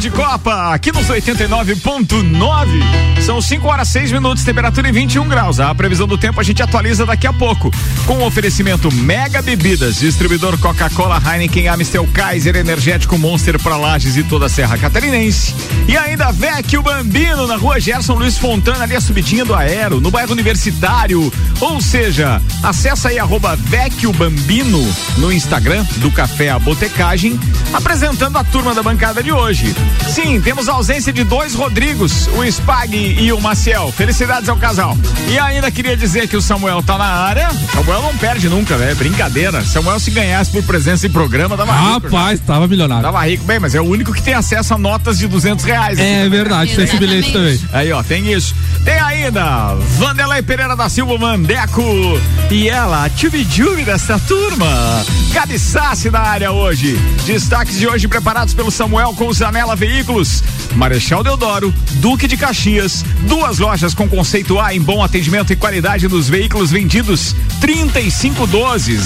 de Copa, aqui nos 89.9. São 5 horas 6 minutos, temperatura em 21 graus. A previsão do tempo a gente atualiza daqui a pouco. Com o oferecimento Mega Bebidas, distribuidor Coca-Cola, Heineken, Amistel, Kaiser, Energético Monster para Lages e toda a Serra Catarinense. E ainda Vecchio Bambino, na rua Gerson Luiz Fontana, ali a subidinha do Aero, no bairro Universitário. Ou seja, acessa aí arroba Vecchio Bambino no Instagram do Café A Botecagem, apresentando a turma da bancada de hoje. Sim, temos a ausência de dois Rodrigos, o Spag e o Maciel. Felicidades ao casal. E ainda queria dizer que o Samuel tá na área. Samuel não perde nunca, né? Brincadeira. Samuel se ganhasse por presença em programa, dava rico. Rapaz, tava milionário. Tava rico, bem, mas é o único que tem acesso a notas de duzentos reais. É verdade, tem esse bilhete também. Aí, ó, tem isso. Tem ainda Vanderlei Pereira da Silva Mandeco e ela, a Tchubijubi dessa turma. Gabi Sassi na área hoje. Destaques de hoje preparados pelo Samuel com Zanela Veículos. Marechal Deodoro, Duque de Caxias, duas lojas com conceito A em bom atendimento e qualidade nos veículos vendidos. 3512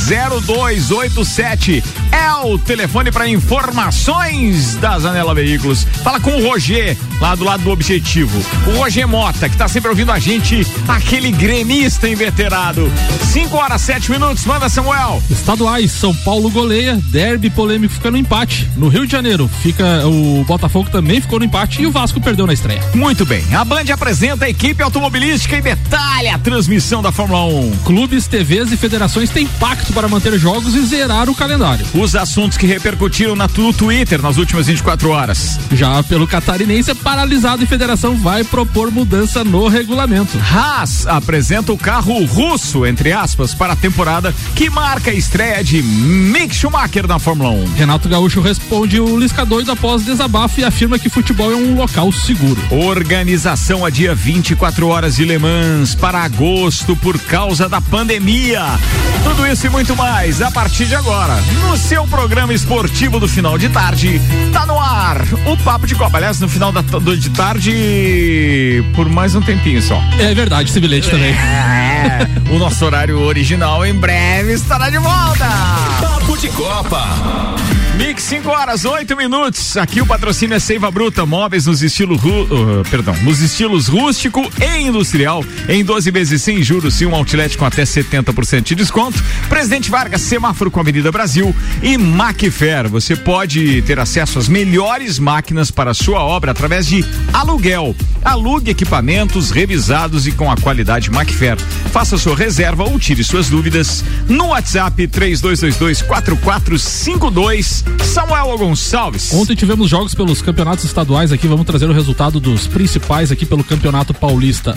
0287 é o telefone para informações da Zanela Veículos. Fala com o Roger, lá do lado do objetivo. O Roger Mota, que tá sempre ouvindo a gente, aquele gremista inveterado. 5 horas 7 minutos, manda Samuel. Estaduais, São Paulo goleia, derby polêmico fica no empate. No Rio de Janeiro, fica o Botafogo também ficou no empate e o Vasco perdeu na estreia. Muito bem. A Band apresenta a equipe automobilística e detalha a transmissão da Fórmula 1. Clubes, TVs e federações têm pacto para manter jogos e zerar o calendário. Os assuntos que repercutiram na no Twitter nas últimas 24 horas. Já pelo catarinense é paralisado e federação vai propor mudança no regulamento. Haas apresenta o carro russo, entre aspas, para a temporada que marca a estreia de Mick Schumacher na Fórmula 1. Renato Gaúcho responde o Lisca doido após desabafo e afirma que futebol é um local seguro. Organização a dia 24 horas de Le Mans para agosto por causa da pandemia. Tudo isso e muito mais a partir de agora. No seu programa esportivo do final de tarde, tá no ar o Papo de Copa. Aliás, no final da, do, de tarde, por mais um tempinho só. É verdade, esse bilhete também. É, o nosso horário original em breve estará de volta. Papo de Copa. Mix 5 horas, 8 minutos. Aqui o patrocínio é Seiva Bruta, móveis nos estilos uh, perdão, nos estilos rústico e industrial, em 12 vezes sem juros e um outlet com até 70% de desconto. Presidente Vargas, semáforo com a Avenida Brasil e Macfer. Você pode ter acesso às melhores máquinas para a sua obra através de aluguel. Alugue equipamentos revisados e com a qualidade Macfer. Faça sua reserva ou tire suas dúvidas no WhatsApp 3222 4452 Samuel Gonçalves. Ontem tivemos jogos pelos campeonatos estaduais aqui. Vamos trazer o resultado dos principais aqui pelo Campeonato Paulista.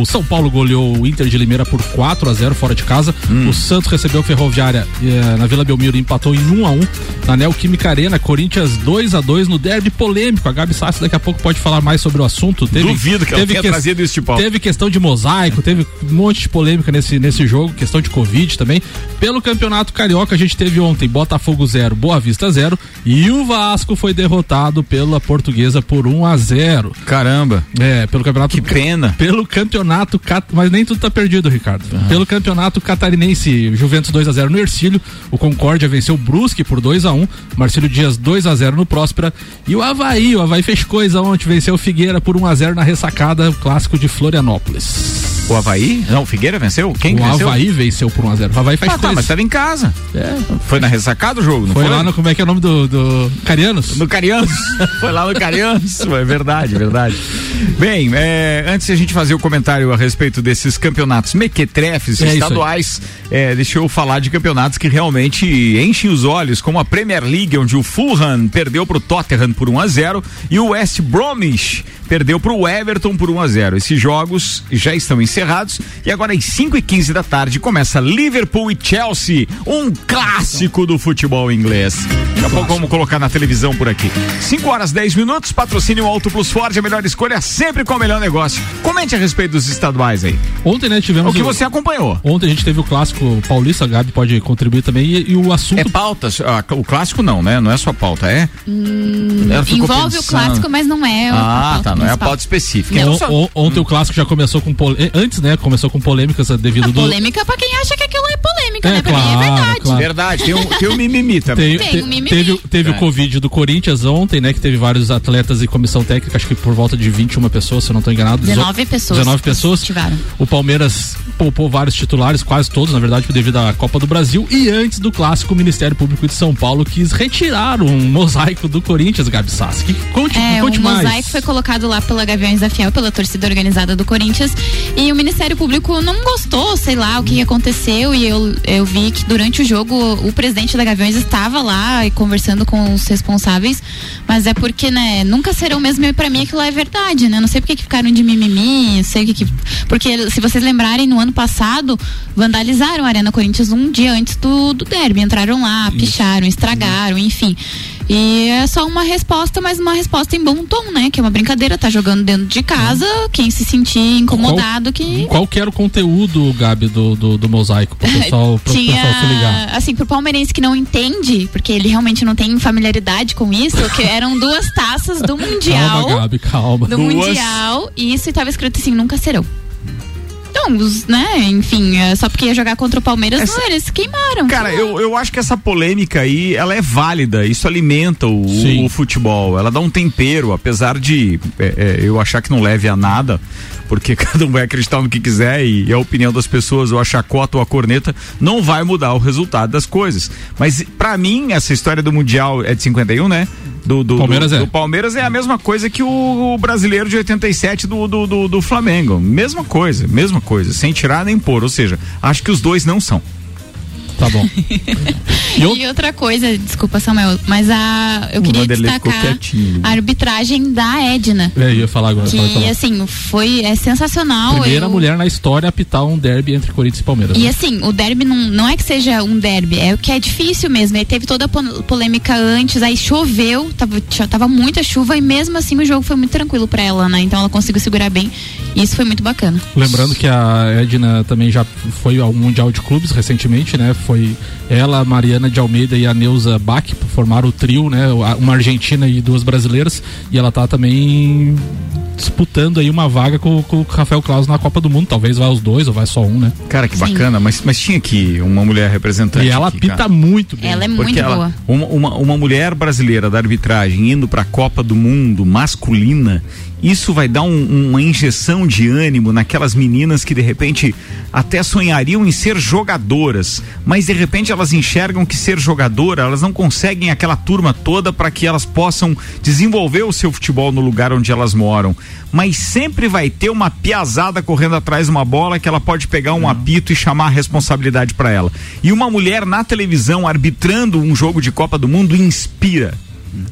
O São Paulo goleou o Inter de Limeira por 4 a 0 fora de casa. Hum. O Santos recebeu o Ferroviária eh, na Vila Belmiro e empatou em 1 a 1 na Neoquímica Arena. Corinthians 2 a 2 no derby polêmico. A Gabi Sassi daqui a pouco pode falar mais sobre o assunto. Teve, Duvido que teve ela tenha trazido isso de pau. Teve questão de mosaico, teve um monte de polêmica nesse, nesse jogo, questão de Covid também. Pelo Campeonato Carioca, a gente teve ontem Botafogo 0, Boa Vista 0 e o Vasco foi derrotado pela Portuguesa por 1 a 0. Caramba. É, pelo Campeonato Que pena. Pelo Campeonato mas nem tudo tá perdido, Ricardo. Uhum. Pelo Campeonato Catarinense, Juventus 2 a 0 no Ercílio, o Concórdia venceu o Brusque por 2 a 1, Marcelo Dias 2 a 0 no Próspera e o Havaí, o Havaí fez coisa ontem, venceu o Figueira por 1 a 0 na ressacada, o clássico de Florianópolis. O Havaí? Não, o Figueira venceu? Quem o venceu? Havaí venceu por 1x0. O Havaí faz ah, tá, mas estava em casa. É. Foi na ressacada o jogo, não foi? Foi lá no, como é que é o nome do, do Carianos? No Carianos. foi lá no Carianos. é verdade, verdade. Bem, é, antes de a gente fazer o comentário a respeito desses campeonatos mequetrefes é estaduais, é, deixa eu falar de campeonatos que realmente enchem os olhos, como a Premier League, onde o Fulham perdeu para o Tottenham por 1 a 0 e o West Bromwich perdeu para o Everton por 1 a 0. Esses jogos já estão encerrados e agora às 5 e 15 da tarde começa Liverpool e Chelsea, um clássico do futebol inglês. Daqui a pouco vamos colocar na televisão por aqui. 5 horas 10 minutos, patrocínio Auto Plus Ford, a melhor escolha sempre com o melhor negócio. Comente a respeito dos estaduais aí. Ontem, né, tivemos. O que o... você acompanhou? Ontem a gente teve o clássico paulista, a Gabi pode contribuir também, e, e o assunto. É pautas, ah, o clássico não, né? Não é só pauta, é? Hum, envolve pensando. o clássico, mas não é. Ah, tá, não é a pauta específica. Não, o, ontem hum. o clássico já começou com. Antes, né? Começou com polêmicas devido a do. Polêmica pra quem acha que aquilo é polêmica é, né? Pra claro, mim é verdade. Claro. Verdade, tem um, tem um mimimi também. Tem, tem mimimi. Teve, teve é. o Covid do Corinthians ontem, né? Que teve vários atletas e comissão técnica, acho que por volta de 21 pessoas, se eu não estou enganado. 19 pessoas. 19 pessoas. Tiveram. O Palmeiras poupou vários titulares, quase todos, na verdade, devido à Copa do Brasil. E antes do clássico, o Ministério Público de São Paulo quis retirar um mosaico do Corinthians, Gabi Sassi. Que conte, é, conte o mais. mosaico foi colocado lá pela Gaviões da Fiel, pela torcida organizada do Corinthians. E o Ministério Público não gostou, sei lá, o que aconteceu. E eu, eu vi que durante o jogo o presidente da Gaviões estava lá e conversando com os responsáveis. Mas é porque, né, nunca serão mesmo. E pra mim aquilo é verdade, né? Não sei porque que ficaram de mimimi, sei que, que. Porque se vocês lembrarem, no ano passado, vandalizaram a Arena Corinthians um dia antes do, do derby. Entraram lá, picharam, estragaram, enfim. E é só uma resposta, mas uma resposta em bom tom, né? Que é uma brincadeira, tá jogando dentro de casa, quem se sentir incomodado qual, que. Qual que era o conteúdo, Gabi, do, do, do mosaico, pro pessoal, pro Tinha, pessoal se ligar? Assim, pro palmeirense que não entende, porque ele realmente não tem familiaridade com isso, que eram duas taças do Mundial. Calma, Gabi, calma. Do duas. Mundial, e isso estava escrito assim, nunca serão. Então, os, né, enfim, é, só porque ia jogar contra o Palmeiras, essa... não, eles queimaram. Cara, eu, eu acho que essa polêmica aí, ela é válida, isso alimenta o, o futebol, ela dá um tempero, apesar de é, é, eu achar que não leve a nada, porque cada um vai acreditar no que quiser e, a opinião das pessoas, ou a chacota ou a corneta, não vai mudar o resultado das coisas. Mas para mim, essa história do Mundial é de 51, né? Do, do, Palmeiras, do, é. do Palmeiras é a mesma coisa que o, o brasileiro de 87 do, do, do, do Flamengo. Mesma coisa, mesma coisa, sem tirar nem pôr. Ou seja, acho que os dois não são. Tá bom. e, e, outra coisa, desculpa, Samuel, mas a eu o queria Vanderlei destacar a arbitragem da Edna. É, eu ia falar agora. Que, falar. assim, foi é sensacional. Primeira eu... mulher na história a apitar um derby entre Corinthians e Palmeiras. E né? assim, o derby não, não é que seja um derby, é o que é difícil mesmo. Aí teve toda a polêmica antes, aí choveu, tava, tava muita chuva e mesmo assim o jogo foi muito tranquilo para ela, né? Então ela conseguiu segurar bem. E isso foi muito bacana. Lembrando que a Edna também já foi ao Mundial de Clubes recentemente, né? foi ela, a Mariana de Almeida e a Neuza Bach formaram o trio, né? Uma argentina e duas brasileiras. E ela tá também disputando aí uma vaga com, com o Rafael Claus na Copa do Mundo. Talvez vá os dois ou vai só um, né? Cara, que Sim. bacana, mas, mas tinha aqui uma mulher representante. E ela aqui, pita cara. muito bem. Ela é muito ela, boa. Uma, uma, uma mulher brasileira da arbitragem indo pra Copa do Mundo masculina isso vai dar um, uma injeção de ânimo naquelas meninas que de repente até sonhariam em ser jogadoras, mas de repente elas enxergam que ser jogadora, elas não conseguem aquela turma toda para que elas possam desenvolver o seu futebol no lugar onde elas moram. Mas sempre vai ter uma piazada correndo atrás de uma bola que ela pode pegar um apito e chamar a responsabilidade para ela. E uma mulher na televisão arbitrando um jogo de Copa do Mundo inspira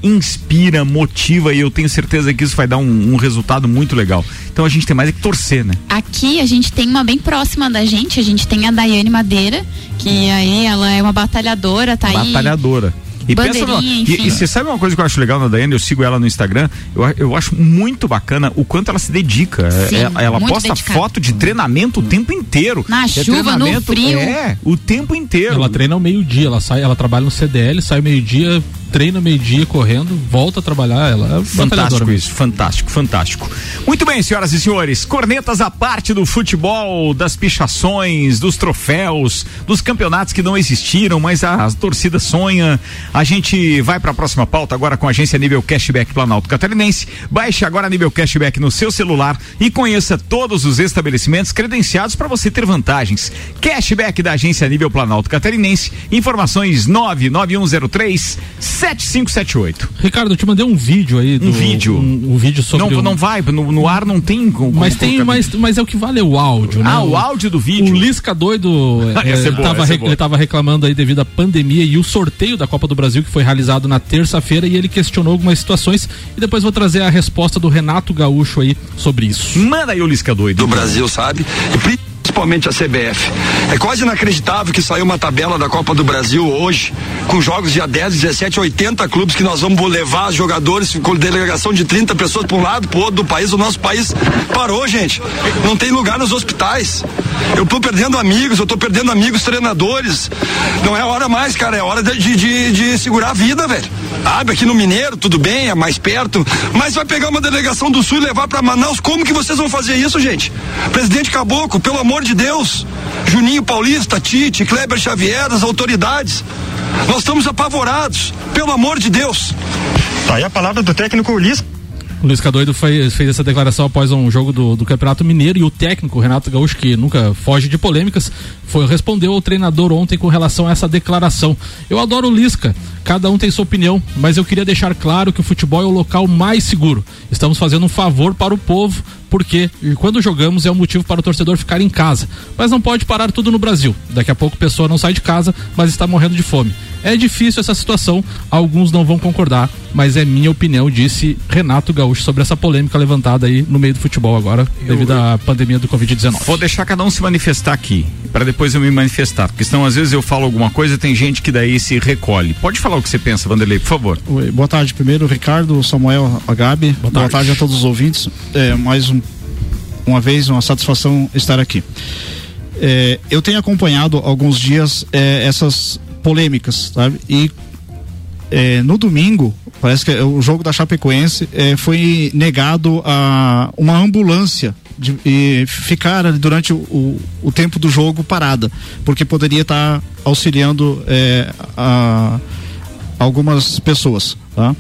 inspira, motiva e eu tenho certeza que isso vai dar um, um, resultado muito legal. Então a gente tem mais é que torcer, né? Aqui a gente tem uma bem próxima da gente, a gente tem a Daiane Madeira, que aí ela é uma batalhadora, tá batalhadora. aí. Batalhadora. E pensa no, e, você sabe uma coisa que eu acho legal na Daiane? Eu sigo ela no Instagram. Eu, eu acho muito bacana o quanto ela se dedica. Sim, é, ela posta dedicado. foto de treinamento o tempo inteiro. Na é chuva, no frio. É, o tempo inteiro. Ela treina ao meio-dia, ela sai, ela trabalha no CDL, sai ao meio-dia, treina meio-dia correndo, volta a trabalhar. Ela é fantástico isso, fantástico, fantástico. Muito bem, senhoras e senhores, cornetas à parte do futebol, das pichações, dos troféus, dos campeonatos que não existiram, mas a, a torcida sonha. A gente vai para a próxima pauta agora com a agência Nível Cashback Planalto Catarinense. Baixe agora Nível Cashback no seu celular e conheça todos os estabelecimentos credenciados para você ter vantagens. Cashback da agência Nível Planalto Catarinense. Informações 99103 7578. Ricardo, eu te mandei um vídeo aí. Do, um vídeo. Um, um vídeo sobre. Não, não vai, no, no, ar não tem. Como, mas tem, mas, mas é o que vale é o áudio, né? Ah, o, o áudio do vídeo. O Lisca doido. é, é boa, tava, é ele tava reclamando aí devido à pandemia e o sorteio da Copa do Brasil que foi realizado na terça-feira e ele questionou algumas situações e depois vou trazer a resposta do Renato Gaúcho aí sobre isso. Manda aí o Lisca doido. Do Brasil, sabe? E principalmente a CBF. É quase inacreditável que saiu uma tabela da Copa do Brasil hoje, com jogos dia 10, 17, 80 clubes que nós vamos levar jogadores com delegação de 30 pessoas para um lado, para outro do país. O nosso país parou, gente. Não tem lugar nos hospitais. Eu estou perdendo amigos, eu estou perdendo amigos treinadores. Não é hora mais, cara, é hora de, de, de segurar a vida, velho. Sabe, aqui no Mineiro, tudo bem, é mais perto, mas vai pegar uma delegação do Sul e levar para Manaus, como que vocês vão fazer isso, gente? Presidente Caboclo, pelo amor de Deus, Juninho Paulista, Tite, Kleber Xavier, as autoridades, nós estamos apavorados, pelo amor de Deus. Tá aí a palavra do técnico Ulisses. O Luiz Cadoido fez, fez essa declaração após um jogo do, do, Campeonato Mineiro e o técnico Renato Gaúcho, que nunca foge de polêmicas, foi respondeu ao treinador ontem com relação a essa declaração. Eu adoro o Lisca, cada um tem sua opinião, mas eu queria deixar claro que o futebol é o local mais seguro. Estamos fazendo um favor para o povo, porque quando jogamos é um motivo para o torcedor ficar em casa. Mas não pode parar tudo no Brasil. Daqui a pouco a pessoa não sai de casa, mas está morrendo de fome. É difícil essa situação, alguns não vão concordar, mas é minha opinião, disse Renato Gaúcho sobre essa polêmica levantada aí no meio do futebol agora, eu, devido à pandemia do Covid-19. Vou deixar cada um se manifestar aqui, para depois eu me manifestar, porque senão às vezes eu falo alguma coisa e tem gente que daí se recolhe. Pode falar o que você pensa, Vanderlei, por favor. Oi, boa tarde primeiro, Ricardo, Samuel, Agabe. Boa, boa tarde. a todos os ouvintes. É, mais um, uma vez, uma satisfação estar aqui. É, eu tenho acompanhado alguns dias é, essas polêmicas, sabe? E é, no domingo, parece que o jogo da Chapecoense é, foi negado a uma ambulância de, e ficar durante o, o, o, tempo do jogo parada, porque poderia estar auxiliando é, a, algumas pessoas. Tá?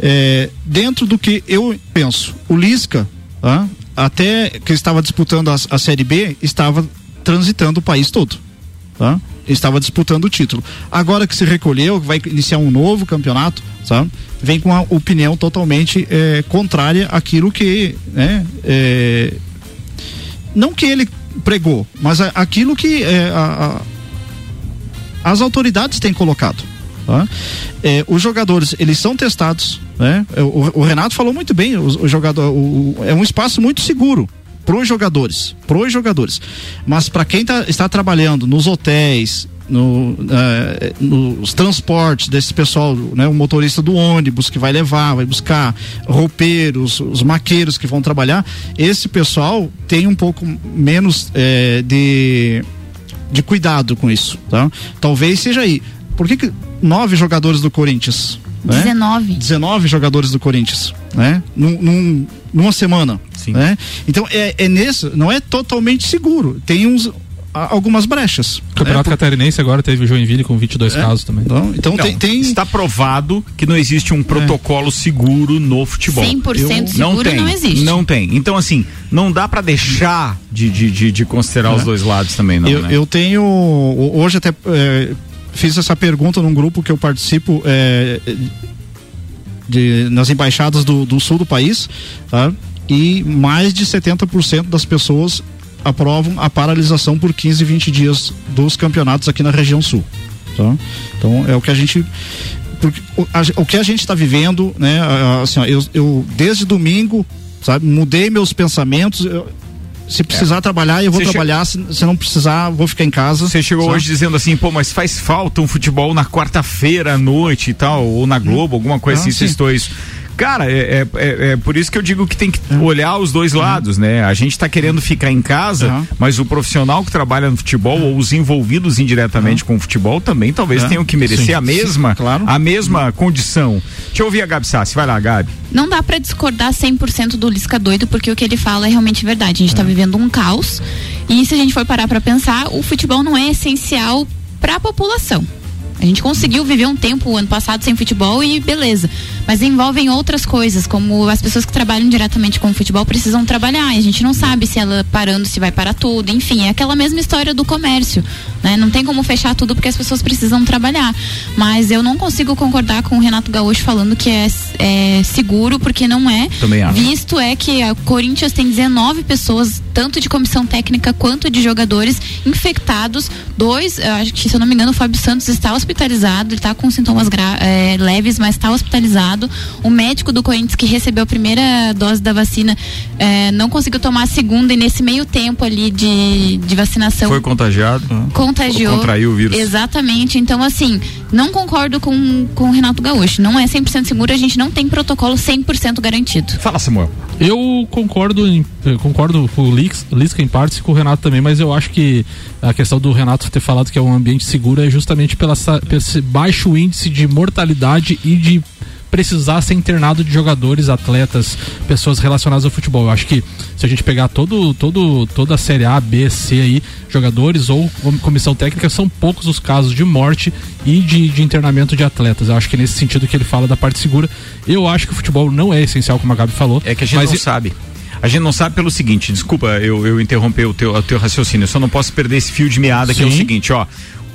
É, dentro do que eu penso, o Lisca, tá? até que estava disputando a, a Série B, estava transitando o país todo. Tá? Estava disputando o título. Agora que se recolheu, vai iniciar um novo campeonato, sabe? Vem com uma opinião totalmente é, contrária àquilo que, né, é, não que ele pregou, mas aquilo que é, a, a, as autoridades têm colocado. Tá? É, os jogadores eles são testados, né? O, o Renato falou muito bem, o, o jogador o, é um espaço muito seguro pros jogadores, pros jogadores. Mas para quem tá, está trabalhando nos hotéis, no, uh, nos transportes desse pessoal, né, o motorista do ônibus que vai levar, vai buscar roupeiros, os maqueiros que vão trabalhar, esse pessoal tem um pouco menos é, de, de cuidado com isso, tá? Talvez seja aí. Por que, que nove jogadores do Corinthians? Né? 19. 19 jogadores do Corinthians, né? Num, num, numa semana. Sim. Né? Então é, é nesse, não é totalmente seguro. Tem uns algumas brechas. O Campeonato né? Catarinense agora teve o Joinville com 22 é. casos também. Então, então não, tem, tem, Está provado que não existe um protocolo é. seguro no futebol. 100% Eu, seguro não, tem, não existe. Não tem. Então, assim, não dá para deixar de, de, de, de considerar é. os dois lados também, não. Eu, né? eu tenho. Hoje até é, fiz essa pergunta num grupo que eu participo. É, de, nas embaixadas do, do sul do país, tá? e mais de 70% das pessoas aprovam a paralisação por 15, 20 dias dos campeonatos aqui na região sul. Tá? Então é o que a gente porque o, a, o que a gente está vivendo, né? Assim, ó, eu, eu desde domingo, sabe, mudei meus pensamentos. Eu, se precisar é. trabalhar, eu vou Cê trabalhar. Che... Se, se, não precisar, vou ficar em casa. Você chegou sabe? hoje dizendo assim, pô, mas faz falta um futebol na quarta-feira à noite e tal, ou na Globo, hum. alguma coisa ah, assim, você estou isso. Cara, é, é, é, é, por isso que eu digo que tem que uhum. olhar os dois lados, uhum. né? A gente está querendo ficar em casa, uhum. mas o profissional que trabalha no futebol ou os envolvidos indiretamente com o futebol também talvez tenham que merecer Sim. a mesma, Sim, claro. a mesma condição. Deixa eu ouvir a Gabi Sassi, vai lá, Gabi. Não dá para discordar 100% do Lisca doido, porque o que ele fala é realmente verdade. A gente está vivendo um caos e se a gente for parar para pensar, o futebol não é essencial para a população. A gente conseguiu viver um tempo ano passado sem futebol e beleza. Mas envolvem outras coisas, como as pessoas que trabalham diretamente com o futebol precisam trabalhar. E a gente não sabe se ela parando se vai parar tudo. Enfim, é aquela mesma história do comércio. Né? Não tem como fechar tudo porque as pessoas precisam trabalhar. Mas eu não consigo concordar com o Renato Gaúcho falando que é, é seguro, porque não é. Também acho. Visto é que a Corinthians tem 19 pessoas, tanto de comissão técnica quanto de jogadores, infectados. Dois, acho que se eu não me engano, o Fábio Santos está hospitalizado, ele está com sintomas é, leves, mas está hospitalizado. O médico do Corinthians que recebeu a primeira dose da vacina é, não conseguiu tomar a segunda e nesse meio tempo ali de, de vacinação. Foi contagiado? Contagiou. Contraiu o vírus. Exatamente. Então, assim, não concordo com, com o Renato Gaúcho. Não é 100% seguro, a gente não tem protocolo 100% garantido. Fala, Samuel. Eu concordo, em, eu concordo com o Lisca em partes e com o Renato também, mas eu acho que a questão do Renato ter falado que é um ambiente seguro é justamente pela, baixo índice de mortalidade e de precisar ser internado de jogadores, atletas, pessoas relacionadas ao futebol. Eu acho que se a gente pegar todo, todo, toda a série A, B, C aí, jogadores ou comissão técnica, são poucos os casos de morte e de, de internamento de atletas. Eu acho que é nesse sentido que ele fala da parte segura. Eu acho que o futebol não é essencial, como a Gabi falou. É que a gente não sabe. A gente não sabe pelo seguinte, desculpa eu, eu interromper o teu, o teu raciocínio, eu só não posso perder esse fio de meada Sim. que é o seguinte, ó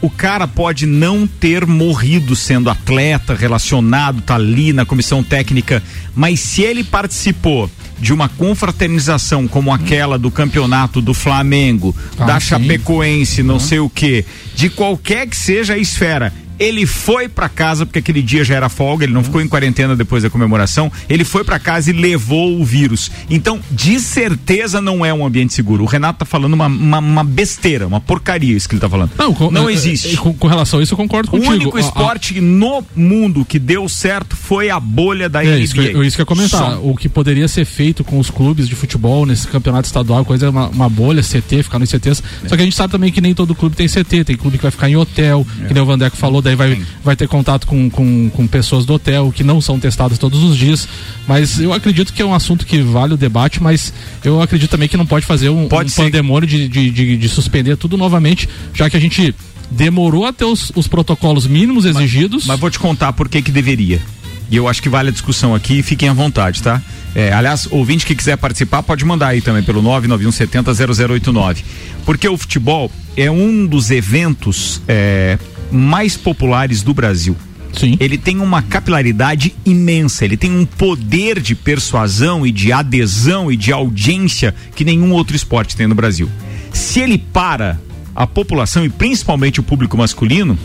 o cara pode não ter morrido sendo atleta, relacionado, tá ali na comissão técnica, mas se ele participou de uma confraternização como aquela do campeonato do Flamengo, ah, da sim. Chapecoense, não sei o que, de qualquer que seja a esfera, ele foi para casa, porque aquele dia já era folga, ele não ficou em quarentena depois da comemoração. Ele foi para casa e levou o vírus. Então, de certeza não é um ambiente seguro. O Renato tá falando uma, uma, uma besteira, uma porcaria isso que ele tá falando. Não, com, não é, existe. É, com, com, relação a isso, eu concordo contigo. O único esporte no mundo que deu certo foi a bolha da é, NBA. Isso que, isso que eu ia comentar. Só. O que poderia ser feito com os clubes de futebol nesse campeonato estadual, coisa uma, uma bolha, CT, ficar nos CTs. É. Só que a gente sabe também que nem todo clube tem CT. Tem clube que vai ficar em hotel, é. que nem o Vandeco falou, daí vai, vai ter contato com, com, com pessoas do hotel que não são testadas todos os dias. Mas eu acredito que é um assunto que vale o debate, mas eu acredito também que não pode fazer um, pode um pandemônio de, de, de, de suspender tudo novamente, já que a gente demorou a ter os, os protocolos mínimos exigidos. Mas, mas, vou te contar por que que deveria. E eu acho que vale a discussão aqui, fiquem à vontade, tá? É, aliás, ouvinte que quiser participar pode mandar aí também pelo 991700089. Porque o futebol é um dos eventos é, mais populares do Brasil. Sim. Ele tem uma capilaridade imensa, ele tem um poder de persuasão e de adesão e de audiência que nenhum outro esporte tem no Brasil. Se ele para a população e principalmente o público masculino,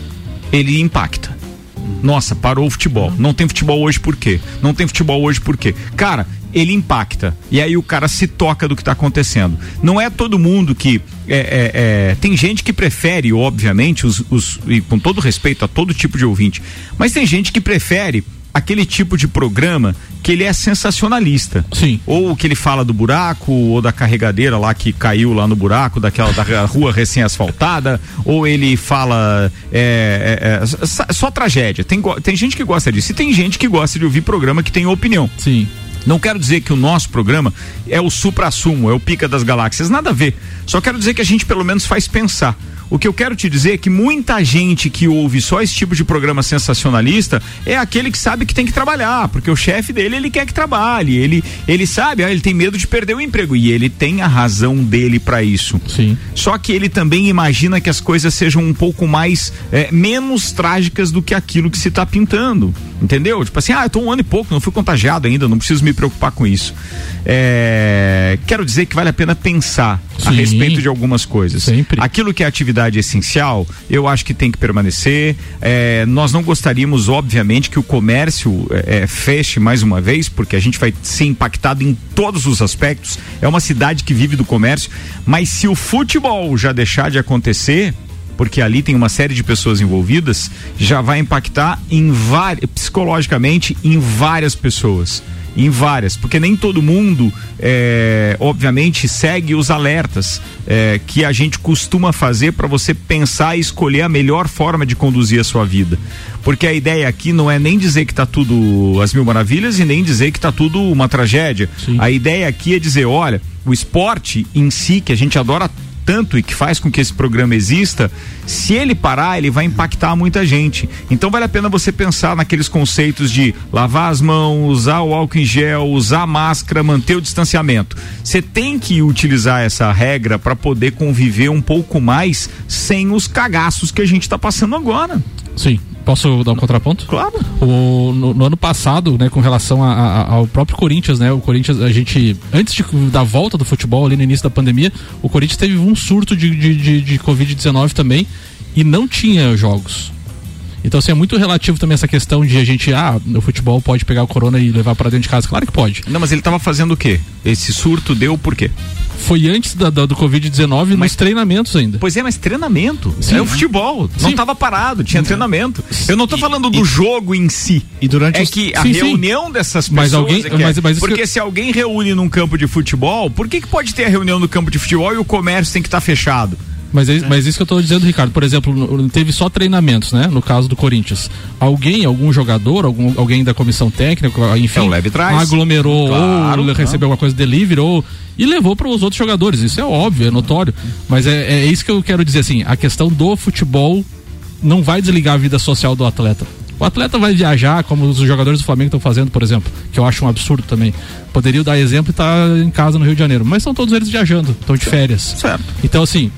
ele impacta. Nossa, parou o futebol. Não tem futebol hoje por quê? Não tem futebol hoje por quê? Cara, ele impacta. E aí o cara se toca do que está acontecendo. Não é todo mundo que. É, é, é, tem gente que prefere, obviamente, os, os, e com todo respeito a todo tipo de ouvinte, mas tem gente que prefere aquele tipo de programa que ele é sensacionalista. Sim. Ou que ele fala do buraco, ou da carregadeira lá que caiu lá no buraco, daquela da rua recém-asfaltada, ou ele fala é, é, é, só tragédia. Tem, tem gente que gosta disso. E tem gente que gosta de ouvir programa que tem opinião. Sim. Não quero dizer que o nosso programa é o supra-sumo, é o pica das galáxias, nada a ver. Só quero dizer que a gente pelo menos faz pensar. O que eu quero te dizer é que muita gente que ouve só esse tipo de programa sensacionalista é aquele que sabe que tem que trabalhar, porque o chefe dele ele quer que trabalhe, ele ele sabe, ah, ele tem medo de perder o emprego e ele tem a razão dele para isso. Sim. Só que ele também imagina que as coisas sejam um pouco mais é, menos trágicas do que aquilo que se está pintando, entendeu? Tipo assim, ah, eu tô um ano e pouco, não fui contagiado ainda, não preciso me preocupar com isso. É, quero dizer que vale a pena pensar Sim. a respeito de algumas coisas. Sempre. Aquilo que é atividade atividade essencial, eu acho que tem que permanecer. É, nós não gostaríamos, obviamente, que o comércio é, é, feche mais uma vez, porque a gente vai ser impactado em todos os aspectos. É uma cidade que vive do comércio, mas se o futebol já deixar de acontecer, porque ali tem uma série de pessoas envolvidas, já vai impactar em psicologicamente em várias pessoas em várias, porque nem todo mundo, é, obviamente, segue os alertas é, que a gente costuma fazer para você pensar e escolher a melhor forma de conduzir a sua vida. Porque a ideia aqui não é nem dizer que está tudo as mil maravilhas e nem dizer que está tudo uma tragédia. Sim. A ideia aqui é dizer, olha, o esporte em si, que a gente adora tanto e que faz com que esse programa exista, se ele parar, ele vai impactar muita gente. Então vale a pena você pensar naqueles conceitos de lavar as mãos, usar o álcool em gel, usar máscara, manter o distanciamento. Você tem que utilizar essa regra para poder conviver um pouco mais sem os cagaços que a gente está passando agora. Sim. Posso dar um contraponto? Claro. O, no, no ano passado, né, com relação a, a, ao próprio Corinthians, né? O Corinthians, a gente, antes de, da volta do futebol ali no início da pandemia, o Corinthians teve um surto de, de, de, de Covid-19 também e não tinha jogos. Então, assim, é muito relativo também essa questão de a gente, ah, o futebol pode pegar o corona e levar para dentro de casa. Claro que pode. Não, mas ele estava fazendo o quê? Esse surto deu por quê? Foi antes da, da do Covid-19, mas treinamentos ainda. Pois é, mas treinamento. Sim. É o futebol. Sim. Não estava parado, tinha sim. treinamento. Eu não estou falando do e, jogo em si. E durante É os... que a reunião dessas pessoas. Mas alguém, é mas, mas porque se alguém reúne num campo de futebol, por que, que pode ter a reunião no campo de futebol e o comércio tem que estar tá fechado? Mas, é, é. mas isso que eu estou dizendo, Ricardo. Por exemplo, teve só treinamentos, né? No caso do Corinthians. Alguém, algum jogador, algum, alguém da comissão técnica, enfim, é leve trás. aglomerou claro, ou não. recebeu alguma coisa delivery ou e levou para os outros jogadores. Isso é óbvio, é notório. Mas é, é isso que eu quero dizer assim. A questão do futebol não vai desligar a vida social do atleta. O atleta vai viajar, como os jogadores do Flamengo estão fazendo, por exemplo, que eu acho um absurdo também. Poderiam dar exemplo e estar tá em casa no Rio de Janeiro. Mas são todos eles viajando, estão de férias. Certo. Então, assim,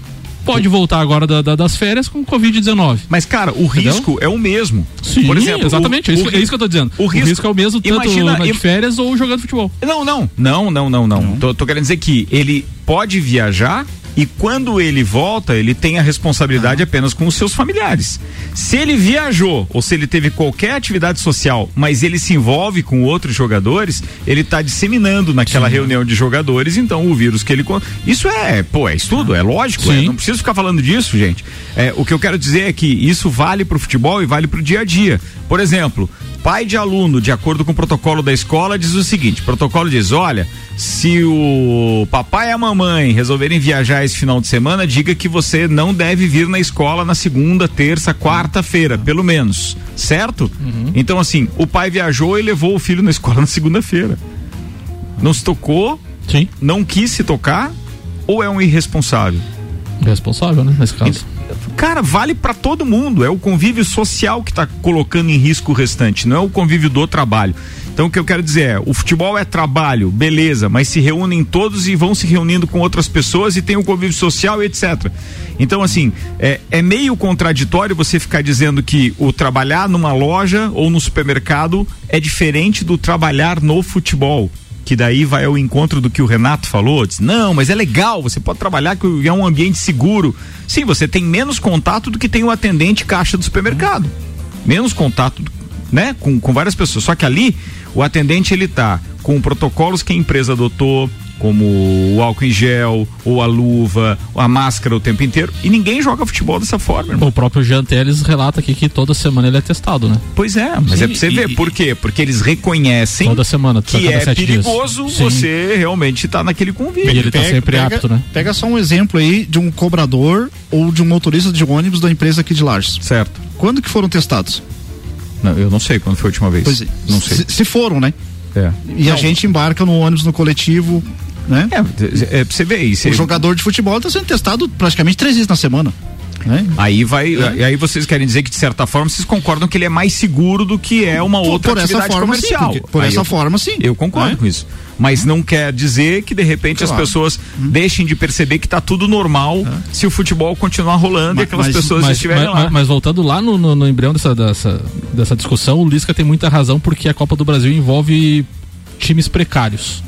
pode voltar agora da, da, das férias com Covid-19. Mas, cara, o Entendeu? risco é o mesmo. Sim, Por exemplo, exatamente. O, é, isso, o, é isso que eu tô dizendo. O, o risco, risco, é o mesmo tanto imagina, de férias ou jogando futebol. Não, não. Não, não, não, não. não. Tô, tô querendo dizer que ele pode viajar e quando ele volta, ele tem a responsabilidade ah. apenas com os seus familiares. Se ele viajou ou se ele teve qualquer atividade social, mas ele se envolve com outros jogadores, ele está disseminando naquela Sim. reunião de jogadores, então o vírus que ele. Isso é, pô, é estudo, é lógico, é, não preciso ficar falando disso, gente. É, o que eu quero dizer é que isso vale para o futebol e vale para o dia a dia. Por exemplo, pai de aluno, de acordo com o protocolo da escola, diz o seguinte: protocolo diz, olha, se o papai e a mamãe resolverem viajar esse final de semana, diga que você não deve vir na escola na segunda, terça, quarta-feira, pelo menos, certo? Uhum. Então assim, o pai viajou e levou o filho na escola na segunda-feira. Não se tocou? Sim. Não quis se tocar? Ou é um irresponsável? Responsável, né? Nesse caso. Cara, vale para todo mundo. É o convívio social que está colocando em risco o restante, não é o convívio do trabalho. Então o que eu quero dizer é, o futebol é trabalho, beleza, mas se reúnem todos e vão se reunindo com outras pessoas e tem o convívio social e etc. Então assim, é, é meio contraditório você ficar dizendo que o trabalhar numa loja ou no supermercado é diferente do trabalhar no futebol que daí vai ao encontro do que o Renato falou, diz, não, mas é legal, você pode trabalhar que é um ambiente seguro. Sim, você tem menos contato do que tem o atendente caixa do supermercado. Menos contato, né, com, com várias pessoas. Só que ali, o atendente ele tá com protocolos que a empresa adotou, como o álcool em gel, ou a luva, ou a máscara o tempo inteiro. E ninguém joga futebol dessa forma. Irmão. O próprio Jean Teles relata aqui que toda semana ele é testado, né? Pois é, mas Sim, é pra você e, ver. Por quê? Porque eles reconhecem toda semana, que é perigoso você realmente estar tá naquele convívio. E ele tá pega, sempre pega, apto, né? Pega só um exemplo aí de um cobrador ou de um motorista de ônibus da empresa aqui de Lages. Certo. Quando que foram testados? Não, eu não sei quando foi a última vez. Pois é. Não sei. Se, se foram, né? É. E não. a gente embarca no ônibus no coletivo, né? É, é, você vê isso. O jogador de futebol está sendo testado praticamente três vezes na semana. Né? Aí vai, é. aí vocês querem dizer que de certa forma vocês concordam que ele é mais seguro do que é uma outra por atividade essa forma, comercial. Sim, por aí essa eu, forma, sim. Eu concordo é. com isso. Mas não quer dizer que de repente claro. as pessoas hum. deixem de perceber que está tudo normal é. se o futebol continuar rolando mas, e aquelas mas, pessoas mas, estiverem mas, lá. Mas, voltando lá no, no, no embrião dessa, dessa, dessa discussão, o Lisca tem muita razão porque a Copa do Brasil envolve times precários.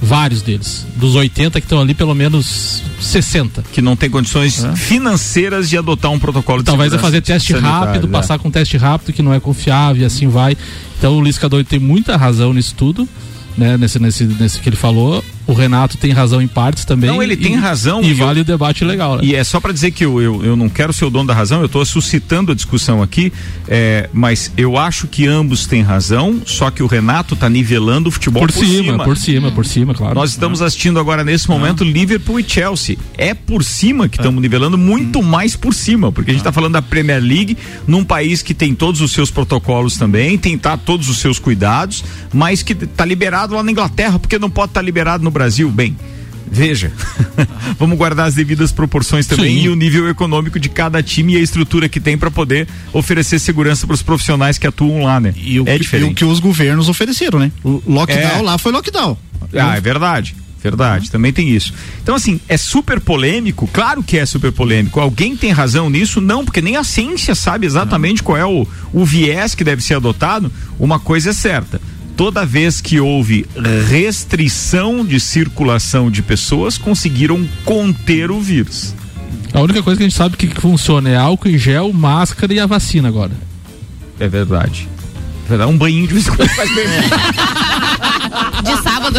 Vários deles. Dos 80 que estão ali, pelo menos 60. Que não tem condições é. financeiras de adotar um protocolo de Talvez é fazer teste rápido, é. passar com teste rápido que não é confiável e assim vai. Então o Lisca doido tem muita razão nisso tudo né, nesse, nesse, nesse que ele falou. O Renato tem razão em partes também. Não, ele e, tem razão. E, vale eu, o debate legal. Né? E é só para dizer que eu, eu, eu não quero ser o dono da razão, eu estou suscitando a discussão aqui, é, mas eu acho que ambos têm razão, só que o Renato está nivelando o futebol por, por cima, cima, Por cima, por cima, claro. Nós estamos assistindo agora nesse momento ah. Liverpool e Chelsea. É por cima que estamos ah. nivelando, muito hum. mais por cima, porque a gente está falando da Premier League, num país que tem todos os seus protocolos também, tem tá, todos os seus cuidados, mas que está liberado lá na Inglaterra, porque não pode estar tá liberado no Brasil. Bem, veja, vamos guardar as devidas proporções também Sim. e o nível econômico de cada time e a estrutura que tem para poder oferecer segurança para os profissionais que atuam lá, né? E o, é diferente. E o que os governos ofereceram, né? O lockdown é. lá foi lockdown. Ah, é verdade. Verdade, também tem isso. Então, assim, é super polêmico? Claro que é super polêmico. Alguém tem razão nisso? Não, porque nem a ciência sabe exatamente qual é o, o viés que deve ser adotado. Uma coisa é certa toda vez que houve restrição de circulação de pessoas, conseguiram conter o vírus. A única coisa que a gente sabe que funciona é álcool em gel, máscara e a vacina agora. É verdade. Vai dar um banho de vez em quando faz bem. De sábado.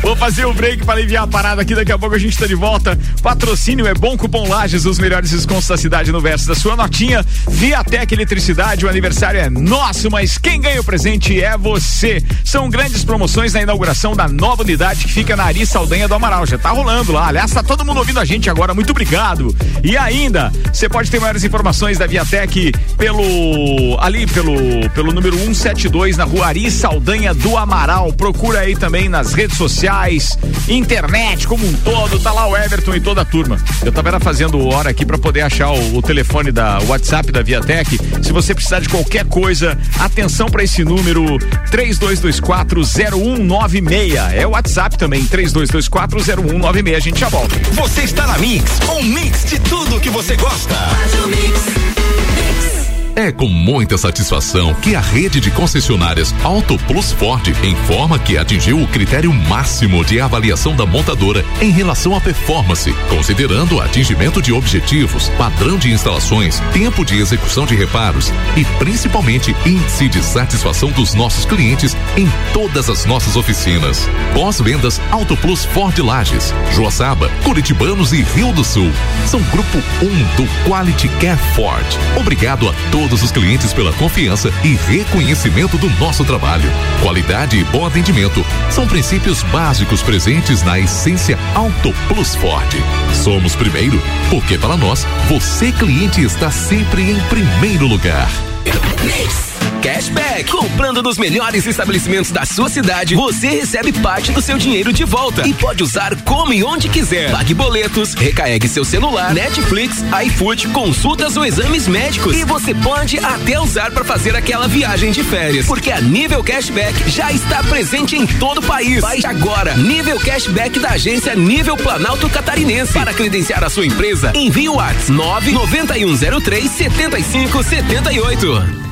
Vou fazer o break para aliviar a parada aqui. Daqui a pouco a gente está de volta. Patrocínio é bom cupom Lages, os melhores descontos da cidade no verso da sua notinha. Viatec Eletricidade, o aniversário é nosso, mas quem ganha o presente é você. São grandes promoções na inauguração da nova unidade que fica na Ari Saldanha do Amaral. Já tá rolando lá. Aliás, tá todo mundo ouvindo a gente agora. Muito obrigado. E ainda, você pode ter maiores informações da Viatec pelo ali pelo pelo número 172 na rua Ari Saldanha do Amaral. Procura aí também nas redes sociais, internet como um todo. Tá lá o Everton e toda a turma. Eu tava fazendo hora aqui para poder achar o, o, telefone da WhatsApp da Viatec. Se você precisar de qualquer coisa, atenção para esse número 32240196. É o WhatsApp também, 32240196. A gente já volta. Você está na Mix, um mix de tudo que você gosta. Faz o mix. É com muita satisfação que a rede de concessionárias Auto Plus Ford informa que atingiu o critério máximo de avaliação da montadora em relação à performance, considerando o atingimento de objetivos, padrão de instalações, tempo de execução de reparos e principalmente índice de satisfação dos nossos clientes em todas as nossas oficinas. Pós-vendas Auto Plus Ford Lages, Joaçaba, Curitibanos e Rio do Sul. São grupo 1 um do Quality Care Ford. Obrigado a todos todos os clientes pela confiança e reconhecimento do nosso trabalho. Qualidade e bom atendimento são princípios básicos presentes na essência Auto Plus Ford. Somos primeiro, porque para nós, você cliente está sempre em primeiro lugar. Cashback. Comprando nos melhores estabelecimentos da sua cidade, você recebe parte do seu dinheiro de volta e pode usar como e onde quiser. Pague boletos, recarregue seu celular, Netflix, iFood, consultas ou exames médicos. E você pode até usar para fazer aquela viagem de férias. Porque a Nível Cashback já está presente em todo o país. Baixe agora Nível Cashback da agência Nível Planalto Catarinense. Para credenciar a sua empresa, envie o WhatsApp 99103 7578.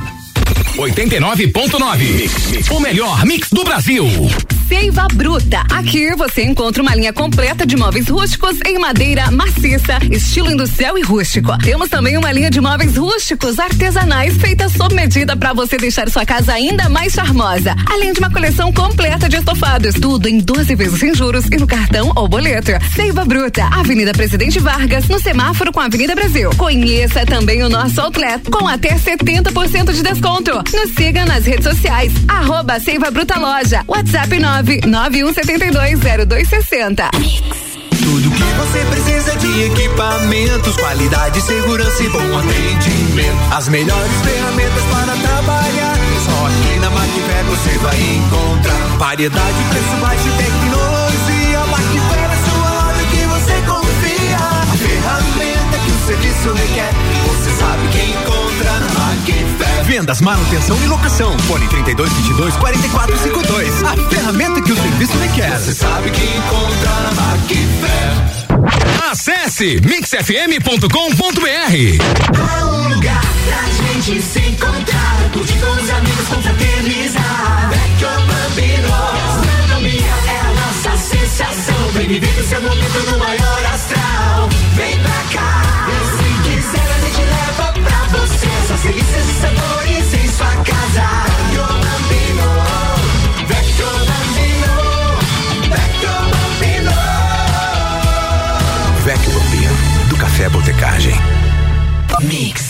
89.9. O melhor mix do Brasil. Seiva Bruta. Aqui você encontra uma linha completa de móveis rústicos em madeira maciça, estilo industrial e rústico. Temos também uma linha de móveis rústicos artesanais feita sob medida para você deixar sua casa ainda mais charmosa. Além de uma coleção completa de estofados, tudo em 12 vezes sem juros e no cartão ou boleto. Seiva Bruta, Avenida Presidente Vargas, no semáforo com a Avenida Brasil. Conheça também o nosso outlet com até 70% de desconto. Nos siga nas redes sociais, arroba Seiva Bruta Loja, WhatsApp 9 991720260. Tudo que você precisa de equipamentos, qualidade, segurança e bom atendimento. As melhores ferramentas para trabalhar. Só aqui na Macfer você vai encontrar. Variedade, preço baixo e tecnologia. Macfer é sua loja que você confia. A ferramenta que o serviço requer. Você sabe que encontra. Vendas, manutenção e locação. Fone 3222 4452. A ferramenta que o serviço requer. Você sabe que encontra na Macfer. Acesse mixfm.com.br. Há um lugar pra gente se encontrar. Curtir com os amigos, confraternizar. Vecchio Bambino. Gastronomia é a nossa sensação. Vem viver o seu momento no maior astral. Vem pra cá. Café Botecagem. Mix.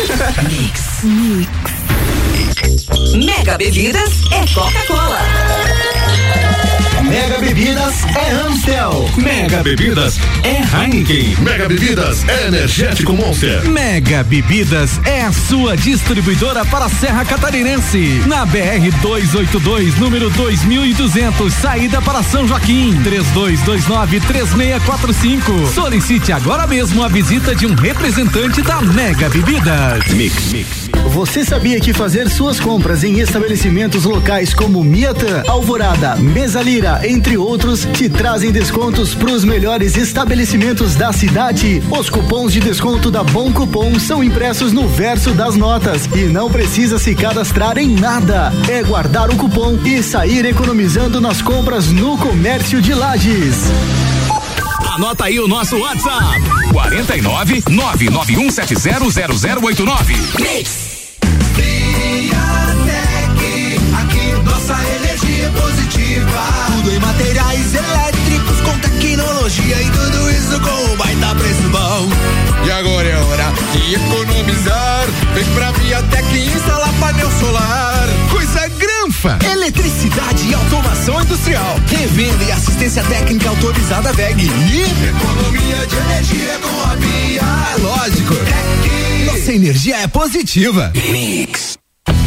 Mix. Mega Bebidas é Coca-Cola. Mega Bebidas é Amstel. Mega Bebidas é Heineken. Mega Bebidas é Energético Monster. Mega Bebidas é a sua distribuidora para a Serra Catarinense. Na BR 282, número 2200, saída para São Joaquim. 3229-3645. Solicite agora mesmo a visita de um representante da Mega Bebidas. Mix, mix. Você sabia que fazer suas compras em estabelecimentos locais como Miatã, Alvorada, Mesalira, entre outros, te trazem descontos para os melhores estabelecimentos da cidade? Os cupons de desconto da Bom Cupom são impressos no verso das notas e não precisa se cadastrar em nada. É guardar o cupom e sair economizando nas compras no comércio de lajes. Anota aí o nosso WhatsApp: 49 991700089. Positiva. Tudo em materiais elétricos com tecnologia e tudo isso com um baita preço bom. E agora é hora de economizar. Vem pra Viatec instalar painel solar. Coisa granfa. Eletricidade e automação industrial. Revenda e assistência técnica autorizada VEG. E economia de energia com a Via. É lógico. Nossa energia é positiva. Mix.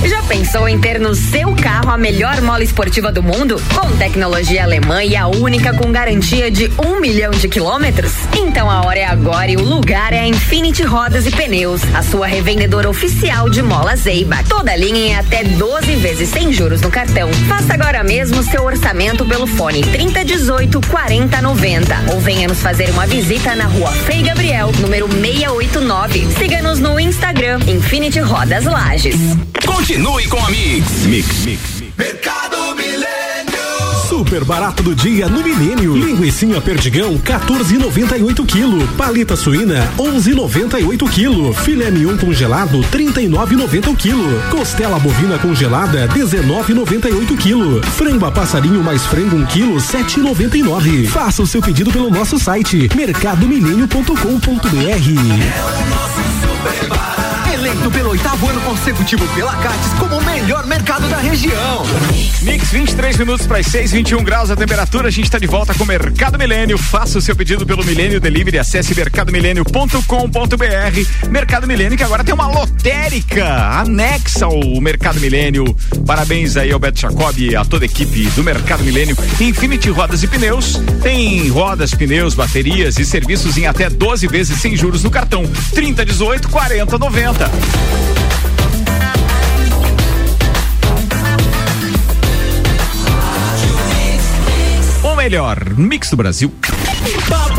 Já pensou em ter no seu carro a melhor mola esportiva do mundo? Com tecnologia alemã e a única com garantia de um milhão de quilômetros? Então a hora é agora e o lugar é a Infinity Rodas e Pneus, a sua revendedora oficial de molas Eibach. Toda linha em até 12 vezes sem juros no cartão. Faça agora mesmo seu orçamento pelo fone 3018 4090 ou venha nos fazer uma visita na rua Frei Gabriel, número 689. Siga-nos no Instagram Infinity Rodas Lages. Continue com a Mix. Mix, mix. Mercado Milênio. Super barato do dia no Milênio. Linguicinha perdigão 14,98 kg. Paleta suína 11,98 kg. Filé mignon congelado 39,90 o quilo. Costela bovina congelada 19,98 kg. Frango a passarinho mais frango 1 kg 7,99. Faça o seu pedido pelo nosso site mercadomilênio.com.br. Eleito pelo oitavo ano consecutivo pela Cates como o melhor mercado da região. Mix 23 minutos para as 6, 21 graus a temperatura. A gente está de volta com o Mercado Milênio. Faça o seu pedido pelo Milênio Delivery. Acesse mercadomilênio.com.br. Mercado Milênio que agora tem uma lotérica anexa ao Mercado Milênio. Parabéns aí ao Beto Jacob e a toda a equipe do Mercado Milênio. Infinity Rodas e Pneus. Tem rodas, pneus, baterias e serviços em até 12 vezes sem juros no cartão. 30, 18, 40, 90. O melhor mix do Brasil.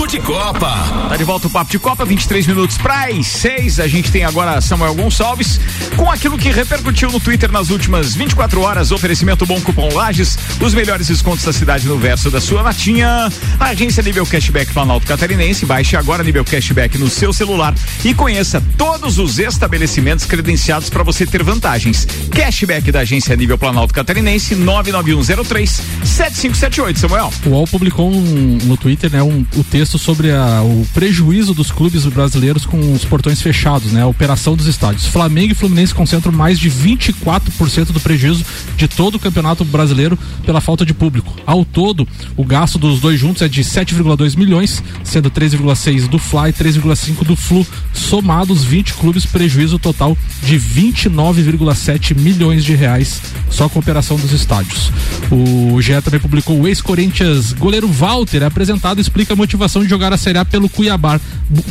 Papo de Copa. Tá de volta o Papo de Copa, 23 minutos para as 6. A gente tem agora Samuel Gonçalves com aquilo que repercutiu no Twitter nas últimas 24 horas. Oferecimento Bom Cupom Lages, os melhores descontos da cidade no verso da sua latinha. A agência Nível Cashback Planalto Catarinense. Baixe agora Nível Cashback no seu celular e conheça todos os estabelecimentos credenciados para você ter vantagens. Cashback da agência Nível Planalto Catarinense 99103 7578. Samuel. O UOL publicou um- no Twitter né, um- o texto sobre a- o prejuízo dos clubes brasileiros com os portões fechados, né, a operação dos estádios. Flamengo e Fluminense concentram mais de 24% do prejuízo de todo o campeonato brasileiro pela falta de público. Ao todo, o gasto dos dois juntos é de 7,2 milhões, sendo 3,6 do Fly e 3,5 do Flu. Somados 20 clubes, prejuízo total de 29,7 milhões de reais só com a operação dos estádios. O GE também publicou o ex-Corinthians goleiro Walter, apresentado, explica a motivação de jogar a Série A pelo Cuiabá,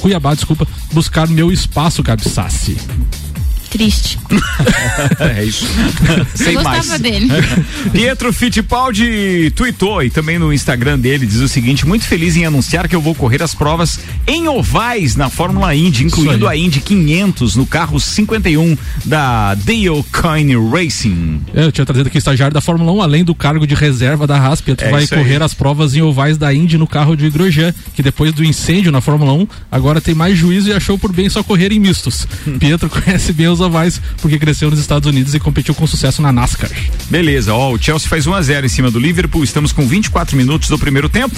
Cuiabá, desculpa, buscar meu espaço, Gabi Sassi. Triste. é isso. Sem Eu mais. gostava dele. Pietro Fittipaldi tweetou e também no Instagram dele diz o seguinte: muito feliz em anunciar que eu vou correr as provas em ovais na Fórmula Indy, incluindo a Indy 500 no carro 51 da Dale Coyne Racing. É, Eu tinha trazido aqui o estagiário da Fórmula 1, além do cargo de reserva da Haas, Pietro É vai isso aí. correr as provas em ovais da Indy no carro de Grosjean, que depois do incêndio na Fórmula 1, agora tem mais juízo e achou por bem só correr em mistos. Pietro conhece bem os ovais porque cresceu nos Estados Unidos e competiu com sucesso na NASCAR. Beleza, ó, o Chelsea faz 1 a 0 em cima do Liverpool. Estamos com 24 minutos do primeiro tempo.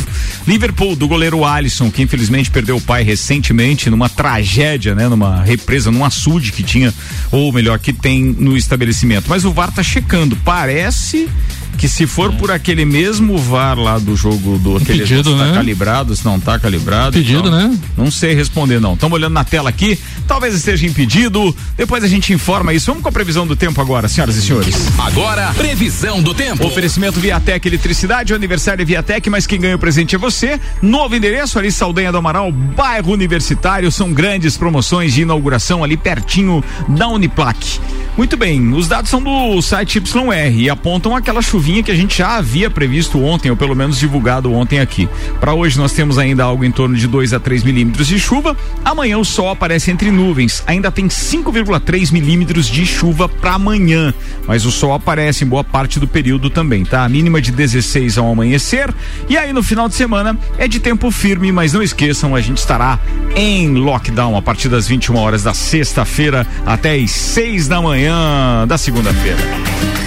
Liverpool do goleiro Alisson, que infelizmente perdeu o pai recentemente numa tragédia, né, numa represa, num açude que tinha, ou melhor, que tem no estabelecimento. Mas o VAR tá checando. Parece que se for por aquele mesmo VAR lá do jogo do aquele Impedido, se tá né? calibrado, se não tá calibrado. Impedido, então, né? Não sei responder não. Estamos olhando na tela aqui, talvez esteja impedido. Depois a gente informa isso. Vamos com a previsão do tempo agora, senhoras e senhores. Agora, previsão do tempo. Oferecimento Viatec Eletricidade, o aniversário é Viatec, mas quem ganha o presente é você. Novo endereço ali, Saldanha do Amaral, bairro Universitário. São grandes promoções de inauguração ali pertinho da Uniplac. Muito bem, os dados são do site YR e apontam aquela chuvinha que a gente já havia previsto ontem, ou pelo menos divulgado ontem aqui. Para hoje nós temos ainda algo em torno de 2 a 3 milímetros de chuva. Amanhã o sol aparece entre nuvens. Ainda tem 5,3 milímetros de chuva para amanhã. Mas o sol aparece em boa parte do período também, tá? A mínima de 16 ao amanhecer. E aí no final de semana é de tempo firme, mas não esqueçam, a gente estará em lockdown a partir das 21 horas da sexta-feira até as 6 da manhã da segunda-feira.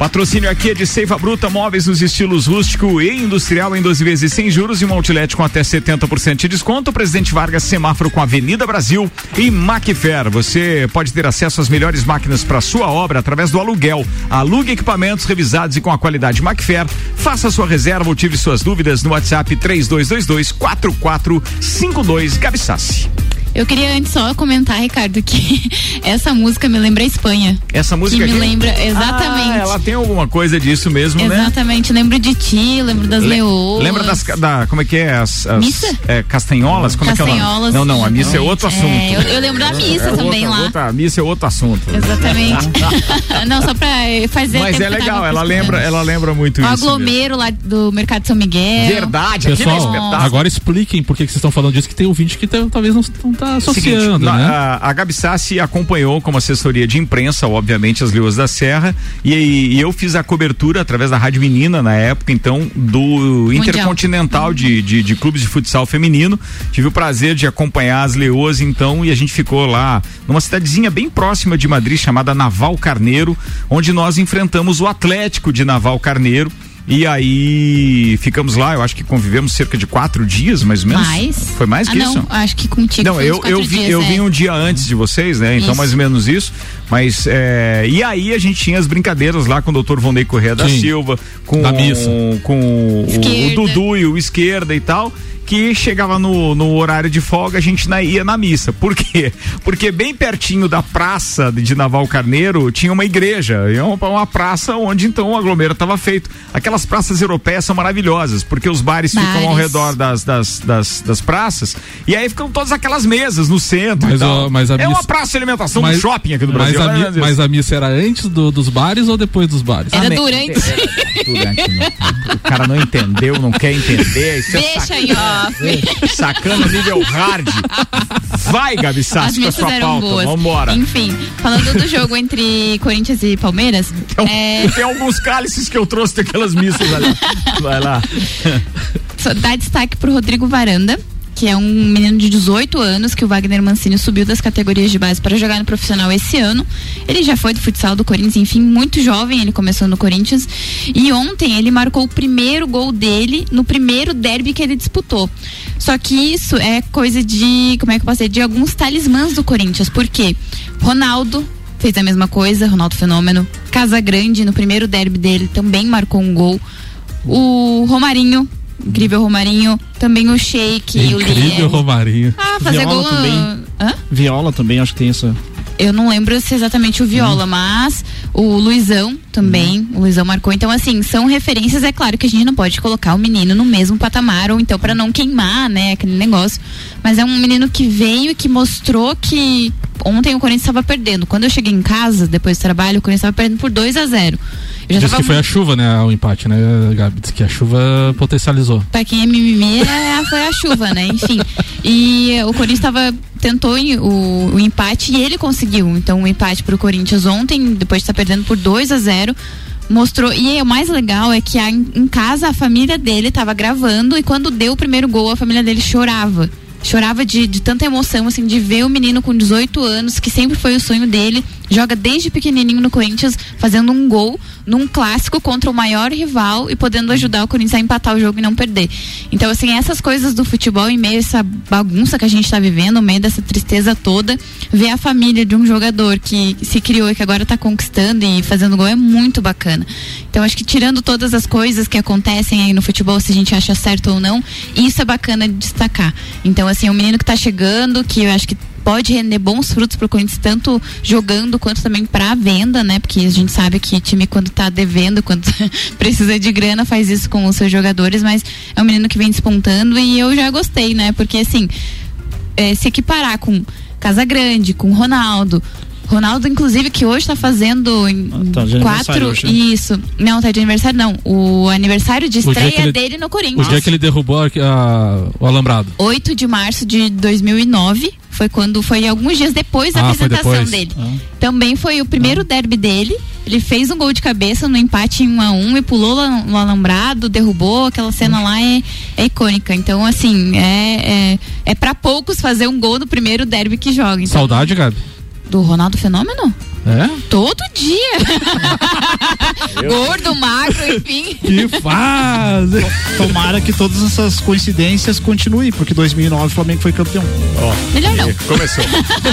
Patrocínio aqui é de Seiva Bruta, móveis nos estilos rústico e industrial em 12 vezes sem juros e um outlet com até 70% de desconto. Presidente Vargas, semáforo com Avenida Brasil e Macfair. Você pode ter acesso às melhores máquinas para sua obra através do aluguel. Alugue equipamentos revisados e com a qualidade Macfair. Faça sua reserva ou tive suas dúvidas no WhatsApp 3222 4452 Gabi Sassi. Eu queria antes só comentar, Ricardo, que essa música me lembra a Espanha. Essa música que me aqui? lembra, exatamente. Ah, ela tem alguma coisa disso mesmo, né? Exatamente, lembro de ti, lembro das Le- leoas. Lembra das da, como é que é as, as- Missa? é, castanholas? Como é que é o nome? Castanholas. Não, não, a missa é outro É, assunto. eu- eu lembro da missa É também outra- lá. outra- a missa é outro assunto. Exatamente. Não, só pra fazer Mas é legal, ela lembra, ela lembra muito O isso. mesmo. aglomero lá do Mercado São Miguel. Verdade, é Pessoal, espetáculo. agora expliquem por que que vocês estão falando disso, que tem ouvinte que tá- talvez não, não tá associando, Seguinte, na- né? a, a Gabi Sassi acompanhou como assessoria de imprensa, obviamente, as Leoas da Serra, e, e eu fiz a cobertura através da Rádio Menina na época, então, do Intercontinental de, de, de clubes de futsal feminino. Tive o prazer de acompanhar as Leoas, então, e a gente ficou lá numa cidadezinha bem próxima de Madrid, chamada Naval Carneiro, onde nós enfrentamos o Atlético de Naval Carneiro. E aí ficamos lá, eu acho que convivemos cerca de quatro dias, mais ou menos. Mais? Foi mais ah, que não, isso? acho que contigo Não, eu, eu, vi, dias, eu é. vim um dia antes de vocês, né? Então, Isso. mais ou menos isso. Mas, é, e aí a gente tinha as brincadeiras lá com o doutor Vonei Correia da Sim. Silva, com, Da missa. com o, o. Dudu e o Esquerda e tal. Que chegava no, no horário de folga, a gente na- ia na missa. Por quê? Porque bem pertinho da praça de Naval Carneiro tinha uma igreja. E uma, uma praça onde então o aglomero estava feito. Aquelas praças europeias são maravilhosas, porque os bares, ficam ao Bares. redor das, das, das, das praças. E aí ficam todas aquelas mesas no centro. e Mas, tal. ó, mas a é uma missa- praça de alimentação, um Mas- shopping aqui no mas Brasil. a, mi- né? mas a missa era antes do- dos bares ou depois dos bares? Era Ah, durante. Durante, né? O cara não entendeu, não quer entender. Isso é Deixa aí, ó. Sacana nível hard. Vai, Gabi As Sassi, com a sua pauta. boas. Vambora. Enfim, falando do jogo entre Corinthians e Palmeiras, é, Tem alguns cálices que eu trouxe daquelas missas ali. Vai lá. só dá destaque pro Rodrigo Varanda, que é um menino de 18 anos que o Wagner Mancini subiu das categorias de base para jogar no profissional esse ano. Ele já foi do futsal do Corinthians, enfim, muito jovem, ele começou no Corinthians. E ontem ele marcou o primeiro gol dele no primeiro derby que ele disputou. Só que isso é coisa de, como é que eu posso dizer, de alguns talismãs do Corinthians. Por quê? Ronaldo fez a mesma coisa, Ronaldo Fenômeno. Casagrande, no primeiro derby dele, também marcou um gol. O Romarinho, incrível Romarinho, também o Sheik e o Incrível. Romarinho. Ah, fazer Viola gol. também. Hã? Viola também, acho que tem essa. Eu não lembro se é exatamente o Viola, mas o Luizão também, o Luizão marcou. Então, assim, são referências. É claro que a gente não pode colocar o menino no mesmo patamar, ou então para não queimar, né, aquele negócio. Mas é um menino que veio e que mostrou que ontem o Corinthians estava perdendo. Quando eu cheguei em casa, depois do trabalho, o Corinthians estava perdendo por 2 a 0 Eu já Diz tava que foi a chuva, né? O empate, né, Gabi? Diz que a chuva potencializou. Pra quem é mimimi, é, foi a chuva, né? Enfim. E o Corinthians tava, tentou o, o empate e ele conseguiu. Então, o empate pro Corinthians ontem, depois de estar perdendo por 2 a 0 mostrou. E o mais legal é que a- em casa a família dele tava gravando e quando deu o primeiro gol, a família dele chorava. Chorava de, de tanta emoção, assim, de ver o menino com 18 anos, que sempre foi o sonho dele, joga desde pequenininho no Corinthians, fazendo um gol num clássico contra o maior rival e podendo ajudar o Corinthians a empatar o jogo e não perder. Então, assim, essas coisas do futebol, em meio a essa bagunça que a gente está vivendo, no meio dessa tristeza toda, ver a família de um jogador que se criou e que agora está conquistando e fazendo gol é muito bacana. Então, acho que tirando todas as coisas que acontecem aí no futebol, se a gente acha certo ou não, isso é bacana de destacar. Então, assim, é um menino que está chegando, que eu acho que pode render bons frutos pro Corinthians, tanto jogando quanto também para venda, né? Porque a gente sabe que time quando tá devendo, quando precisa de grana, faz isso com os seus jogadores, mas é um menino que vem despontando e eu já gostei, né? Porque assim, é, se equiparar com Casa Grande, com Ronaldo, Ronaldo, inclusive, que hoje está fazendo em tá quatro. hoje, né? Isso. Não, tá de aniversário, não. O aniversário de O estreia ele- dele no O Corinthians. dia que ele derrubou a- a- o alambrado. 8 de março de 2009 foi quando foi alguns dias depois da Ah, apresentação depois. dele. Ah. Também foi o primeiro derby dele. Ele fez um gol de cabeça no empate em 1 a 1 e pulou no alambrado, derrubou. Aquela cena lá é, é icônica. Então, assim, é, é, é para poucos fazer um gol no primeiro derby que joga. Então, Saudade, Gabi? Do Ronaldo Fenômeno? É? Todo dia. Gordo, magro, enfim. Que fase! Tomara que todas essas coincidências continuem, porque 2009 o Flamengo foi campeão. Melhor não. Começou.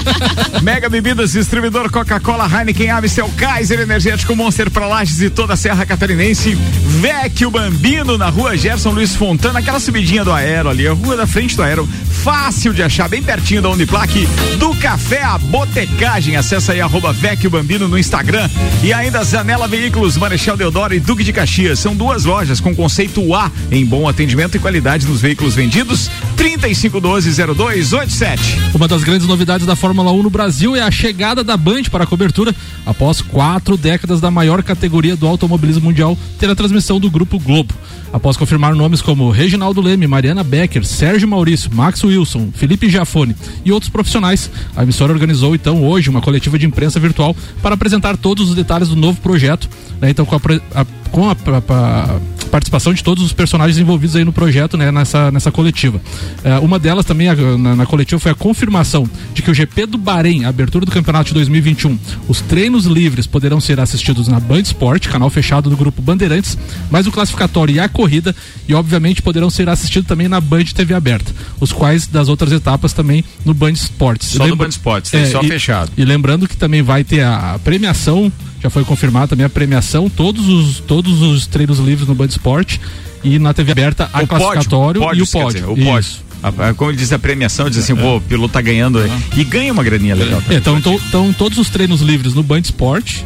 Mega Bebidas, distribuidor Coca-Cola, Heineken, Amstel, Kaiser, Energético Monster para Lages e toda a Serra Catarinense. Vecchio Bambino na rua Gerson Luiz Fontana, aquela subidinha do Aero ali, a rua da frente do Aero. Fácil de achar, bem pertinho da Uniplaque, do Café à Botecagem. Acesse aí arroba Vecchio Bambino no Instagram. E ainda Zanela Veículos, Marechal Deodoro e Duque de Caxias. São duas lojas com conceito A em bom atendimento e qualidade nos veículos vendidos. 3512-0287. Uma das grandes novidades da Fórmula 1 no Brasil é a chegada da Band para a cobertura após quatro décadas da maior categoria do automobilismo mundial ter a transmissão do Grupo Globo. Após confirmar nomes como Reginaldo Leme, Mariana Becker, Sérgio Maurício, Max Wilson, Felipe Giafone e outros profissionais, a emissora organizou então hoje uma coletiva de imprensa virtual para apresentar todos os detalhes do novo projeto, né, então com a, a- com a- a- a participação de todos os personagens envolvidos aí no projeto, né, nessa, nessa coletiva. É, uma delas também a- na, na coletiva foi a confirmação de que o GP do Bahrein, a abertura do campeonato de 2021, os treinos livres poderão ser assistidos na Band Sport, canal fechado do grupo Bandeirantes, mas o classificatório e a corrida, e obviamente poderão ser assistidos também na Band TV aberta, os quais das outras etapas também no Band Sports. Só no Band Sports, tem só e- fechado. E lembrando que também vai ter a premiação, já foi confirmada também a premiação, todos os, todos os treinos livres no Band Sport e na TV aberta a O classificatório pódio, e o pódio. dizer, o Isso. pódio. A- a- como ele diz a premiação, diz assim, pô, o piloto tá ganhando aí. e ganha uma graninha legal. É, Então, estão todos os treinos livres no Band Sport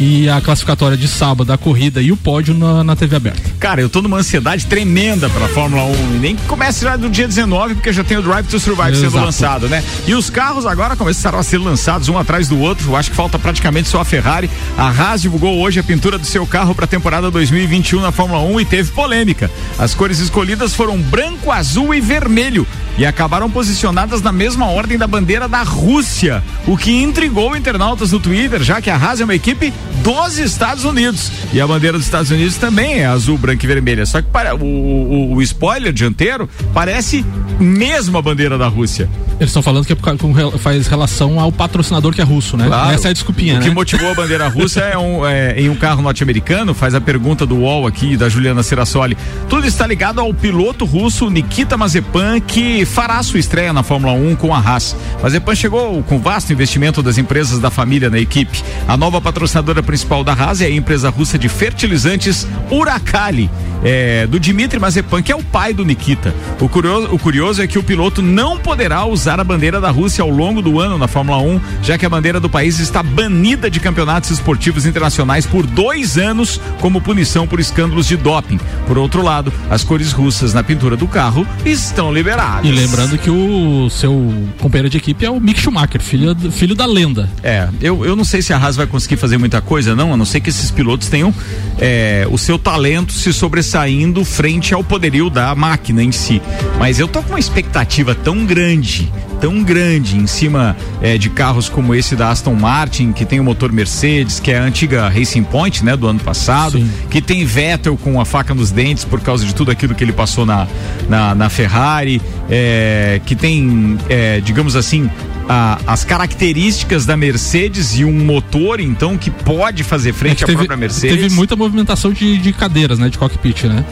e a classificatória de sábado, a corrida e o pódio na, na TV aberta. Cara, eu tô numa ansiedade tremenda pra Fórmula 1. E nem comece já do dia 19, porque já tem o Drive to Survive sendo Exato. lançado, né? E os carros agora começaram a ser lançados um atrás do outro. Eu acho que falta praticamente só a Ferrari. A Haas divulgou hoje a pintura do seu carro pra temporada 2021 na Fórmula 1 e teve polêmica. As cores escolhidas foram branco, azul e vermelho. E acabaram posicionadas na mesma ordem da bandeira da Rússia, o que intrigou internautas no Twitter, já que a Haas é uma equipe dos Estados Unidos. E a bandeira dos Estados Unidos também é azul, branca e vermelha. Só que para, o, o- o spoiler dianteiro parece mesmo a bandeira da Rússia. Eles estão falando que é por faz relação ao patrocinador que é russo, né? Claro. Essa é a desculpinha, O que né? motivou a bandeira russa é, um, é, em um carro norte-americano, faz a pergunta do UOL aqui, da Juliana Serassoli. Tudo está ligado ao piloto russo Nikita Mazepan, que fará sua estreia na Fórmula 1 com a Haas. Mazepan chegou com vasto investimento das empresas da família na equipe. A nova patrocinadora principal da Haas é a empresa russa de fertilizantes Uralkali, é, do Dmitry Mazepan, que é o pai do Nikita. O curioso, o curioso é que o piloto não poderá usar a bandeira da Rússia ao longo do ano na Fórmula 1, já que a bandeira do país está banida de campeonatos esportivos internacionais por dois anos como punição por escândalos de doping. Por outro lado, as cores russas na pintura do carro estão liberadas. E lembrando que o seu companheiro de equipe é o Mick Schumacher, filho, filho da lenda. É, eu, eu não sei se a Haas vai conseguir fazer muita coisa. coisa, não, a não ser que esses pilotos tenham é, o seu talento se sobressaindo frente ao poderio da máquina em si. Mas eu tô com uma expectativa tão grande, tão grande em cima é, de carros como esse da Aston Martin, que tem o motor Mercedes, que é a antiga Racing Point, né, do ano passado, Sim. que tem Vettel com a faca nos dentes por causa de tudo aquilo que ele passou na, na, na Ferrari, é, que tem, é, digamos assim, a, as características da Mercedes e um motor, então, que pode fazer frente é à teve, própria Mercedes. Teve muita movimentação de, de cadeiras, né? De cockpit, né?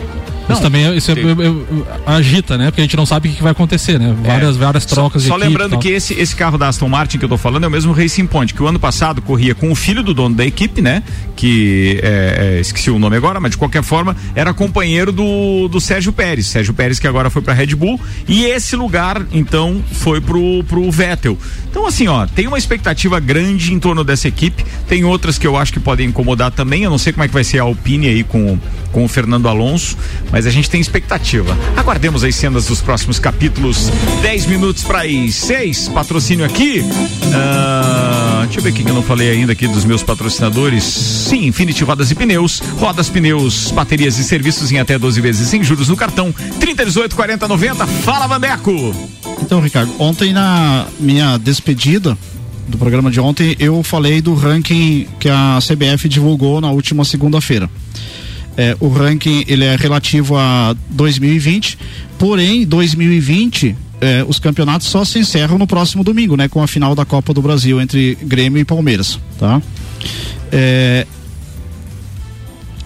Isso também isso é, agita, né? Porque a gente não sabe o que vai acontecer, né? Várias, é. várias trocas Só, só lembrando que esse, esse carro da Aston Martin que eu tô falando é o mesmo Racing Point, que o ano passado corria com o filho do dono da equipe, né? Que é, é, esqueci o nome agora, mas de qualquer forma era companheiro do, do Sérgio Pérez. Sérgio Pérez que agora foi pra Red Bull. E esse lugar, então, foi pro, pro Vettel. Então, assim, ó, tem uma expectativa grande em torno dessa equipe. Tem outras que eu acho que podem incomodar também. Eu não sei como é que vai ser a Alpine aí com, com o Fernando Alonso, mas mas a gente tem expectativa. Aguardemos as cenas dos próximos capítulos. 10 minutos para ir. 6, patrocínio aqui. Uh, deixa eu ver o que eu não falei ainda aqui dos meus patrocinadores. Sim, Infinity Rodas e Pneus. Rodas, pneus, baterias e serviços em até 12 vezes sem juros no cartão. 30, 18, 40, 90. Fala, Vandeco. Então, Ricardo, ontem na minha despedida do programa de ontem, eu falei do ranking que a CBF divulgou na última segunda-feira. É, o ranking ele é relativo a 2020, porém 2020 é, os campeonatos só se encerram no próximo domingo, né, com a final da Copa do Brasil entre Grêmio e Palmeiras, tá? É,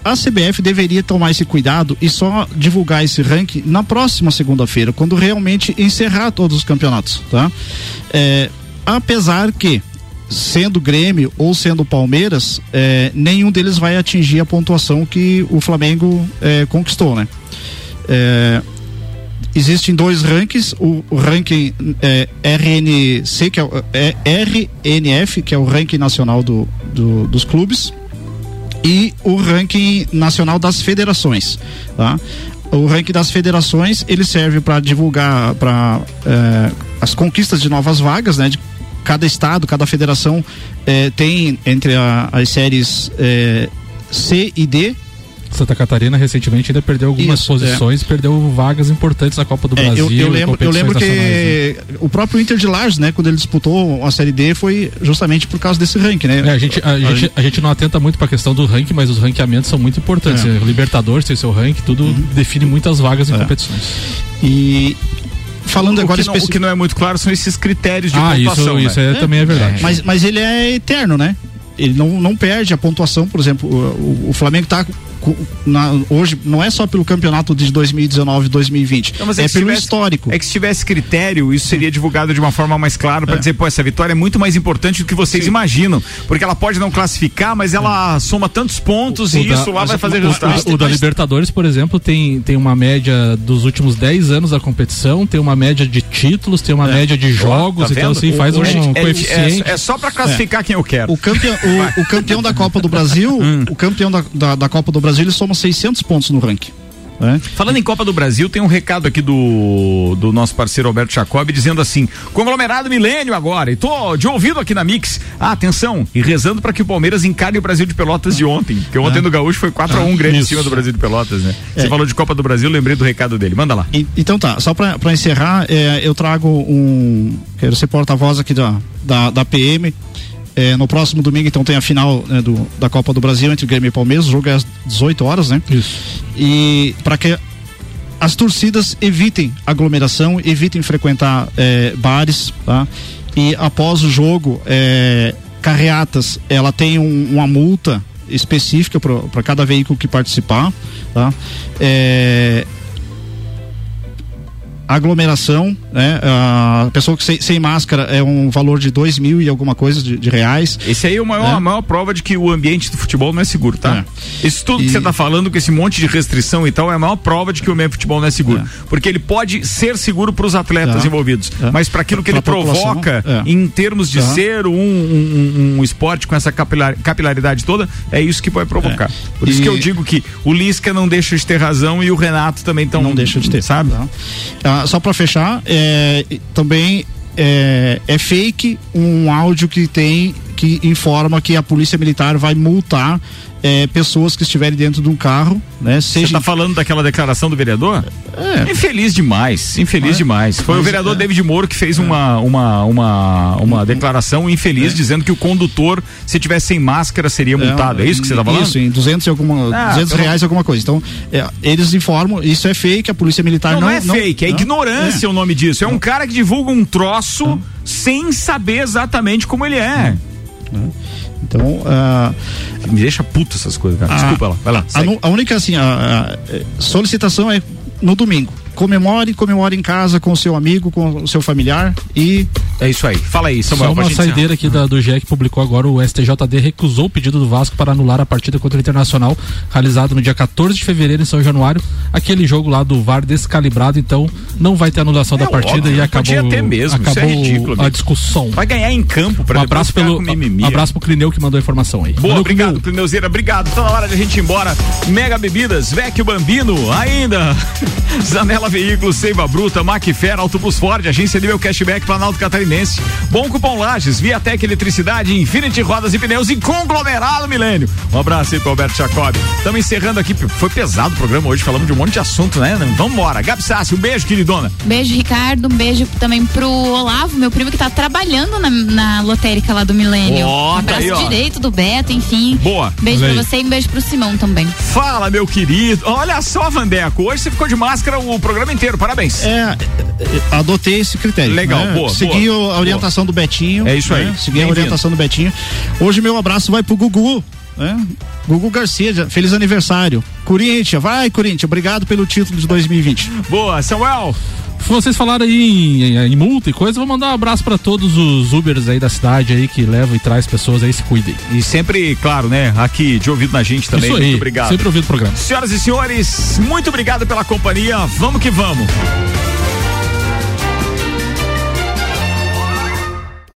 a CBF deveria tomar esse cuidado e só divulgar esse ranking na próxima segunda-feira, quando realmente encerrar todos os campeonatos, tá? É, apesar que sendo Grêmio ou sendo Palmeiras, é, nenhum deles vai atingir a pontuação que o Flamengo é, conquistou, né? É, existem dois rankings, o, o ranking é, RNC, que é, é, RNF, que é o ranking nacional do, do, dos clubes, e o ranking nacional das federações, tá? O ranking das federações ele serve para divulgar para é, as conquistas de novas vagas, né? De cada estado, cada federação eh, tem entre a, as séries eh, C e D Santa Catarina recentemente ainda perdeu algumas Isso, posições, é. perdeu vagas importantes na Copa do é, Brasil. Eu, eu lembro, eu lembro que né? o próprio Inter de Lages, né, quando ele disputou a Série D, foi justamente por causa desse ranking, né? É, a, gente, a, a, gente, a gente não atenta muito para a questão do ranking, mas os ranqueamentos são muito importantes. É. Libertadores tem seu ranking, tudo uhum. define muitas vagas em é. competições. E falando o agora que, não, o que não é muito claro são esses critérios de ah, pontuação. Isso, né? isso é, também é verdade. Mas, mas ele é eterno, né? Ele não, não perde a pontuação, por exemplo, o, o Flamengo está na, hoje não é só pelo campeonato de 2019 2020 não, é, é pelo tivesse, histórico é que se tivesse critério isso seria divulgado de uma forma mais clara para é. dizer pô essa vitória é muito mais importante do que vocês Sim. imaginam porque ela pode não classificar mas ela é. soma tantos pontos o, e o isso da, lá vai fazer resultado o, o da Libertadores por exemplo tem tem uma média dos últimos 10 anos da competição tem uma média de títulos tem uma é. média de jogos tá então assim faz um, gente, é, coeficiente é, só para classificar quem eu quero o campeão o, o campeão da Copa do Brasil hum. o campeão da, da, da Copa do Brasil Brasil ele soma 600 pontos no ranking. É. Falando em Copa do Brasil, tem um recado aqui do, do nosso parceiro Alberto Jacob dizendo assim: conglomerado milênio agora, e tô de ouvido aqui na Mix. Ah, atenção, e rezando para que o Palmeiras encare o Brasil de Pelotas de ontem, porque ontem é. no Gaúcho foi 4 a 1 grande em cima do Brasil de Pelotas, né? É. Você falou de Copa do Brasil, lembrei do recado dele. Manda lá. E, então tá, só para encerrar, é, eu trago um. Quero ser porta-voz aqui da, da, da PM é, no próximo domingo, então, tem a final né, do, da Copa do Brasil entre Grêmio e Palmeiras. O jogo é às 18 horas, né? Isso. E para que as torcidas evitem aglomeração, evitem frequentar é, bares, tá? E após o jogo, é, carreatas, ela tem um, uma multa específica para cada veículo que participar, tá? É, aglomeração, né? A pessoa que sem, sem, máscara é um valor de dois mil e alguma coisa de, de reais. Esse aí é o maior, né? a maior prova de que o ambiente do futebol não é seguro, tá? É. Isso tudo e... que você está falando, com esse monte de restrição e tal, é a maior prova de que o ambiente do futebol não é seguro. É. Porque ele pode ser seguro para os atletas é. envolvidos, é. mas para aquilo que pra, ele provoca é. em termos de ser um, um, um, esporte com essa capilar, capilaridade toda, é isso que vai provocar. Por isso que eu digo que o Lisca não deixa de ter razão e o Renato também tão, não deixa de ter, sabe? Só para fechar, é, também é, é, fake um áudio que tem que informa que a polícia militar vai multar é, pessoas que estiverem dentro de um carro, né? Você está falando daquela declaração do vereador? É. Infeliz demais, infeliz É. demais. Foi o vereador é. David Moro que fez uma, uma, uma, uma declaração infeliz dizendo que o condutor, se tivesse sem máscara, seria multado. É, isso que você está falando? Isso, em 200 e alguma, Ah, 200 pelo- reais e alguma coisa. Então, é, eles informam, isso é fake, a polícia militar Não, não... não é fake, é não- ignorância é. o nome disso. É um cara que divulga um troço sem saber exatamente como ele é. Então, ah, Me deixa puto essas coisas, cara. a- Desculpa lá, vai lá. A, a única, assim, a, a, é, solicitação é no domingo. Comemore, comemore em casa com o seu amigo, com o seu familiar e... É isso aí. Fala aí, Samuel. Só uma saideira aqui da, do GE que publicou agora, o STJD recusou o pedido do Vasco para anular a partida contra o Internacional, realizado no dia 14 de fevereiro em São Januário. Aquele jogo lá do VAR descalibrado, então não vai ter anulação da partida É óbvio, e não acabou, podia ter mesmo, isso é acabou ridículo, a discussão. Vai ganhar em campo pra um abraço pelo um abraço pro Clineu que mandou a informação aí. Boa, Valeu, obrigado, Clineu. Clineuzeira, obrigado. Tá na hora de a gente ir embora. Mega Bebidas, Vecchio Bambino, ainda. Zanela Veículos, Seiva Bruta, Macfer, Autobus Ford, Agência Nível Cashback, Planalto Catarinense. Bom Cupom Lages, Viatec Eletricidade, Infinity Rodas e Pneus e Conglomerado Milênio. Um abraço aí pro Alberto Jacob. Estamos encerrando aqui, foi pesado o programa hoje, falamos de um monte de assunto, né? Vamos embora. Gabi Sassi, um beijo, queridona. Beijo, Ricardo. Um beijo também pro Olavo, meu primo que tá trabalhando na, na lotérica lá do Milênio. Ó, um tá braço aí, ó. direito do Beto, enfim. Boa. Beijo pra você e um beijo pro Simão também. Fala, meu querido. Olha só, Vandeco, hoje você ficou de máscara o programa inteiro, parabéns. É, é, adotei esse critério. Legal, né? boa, Segui boa, o- a orientação do Betinho. É isso aí. né? Segui a orientação do Betinho. Hoje meu abraço vai pro Gugu. Né? Gugu Garcia, feliz aniversário. Corinthians, vai Corinthians, obrigado pelo título de 2020. Boa, Samuel. Vocês falaram aí em, em- em multa e coisa, vou mandar um abraço pra todos os Ubers aí da cidade aí que levam e traz pessoas aí, se cuidem. E sempre, claro, né, aqui de ouvido na gente também. Isso aí, Muito obrigado. sempre ouvindo o programa. Senhoras e senhores, muito obrigado pela companhia. Vamos que vamos.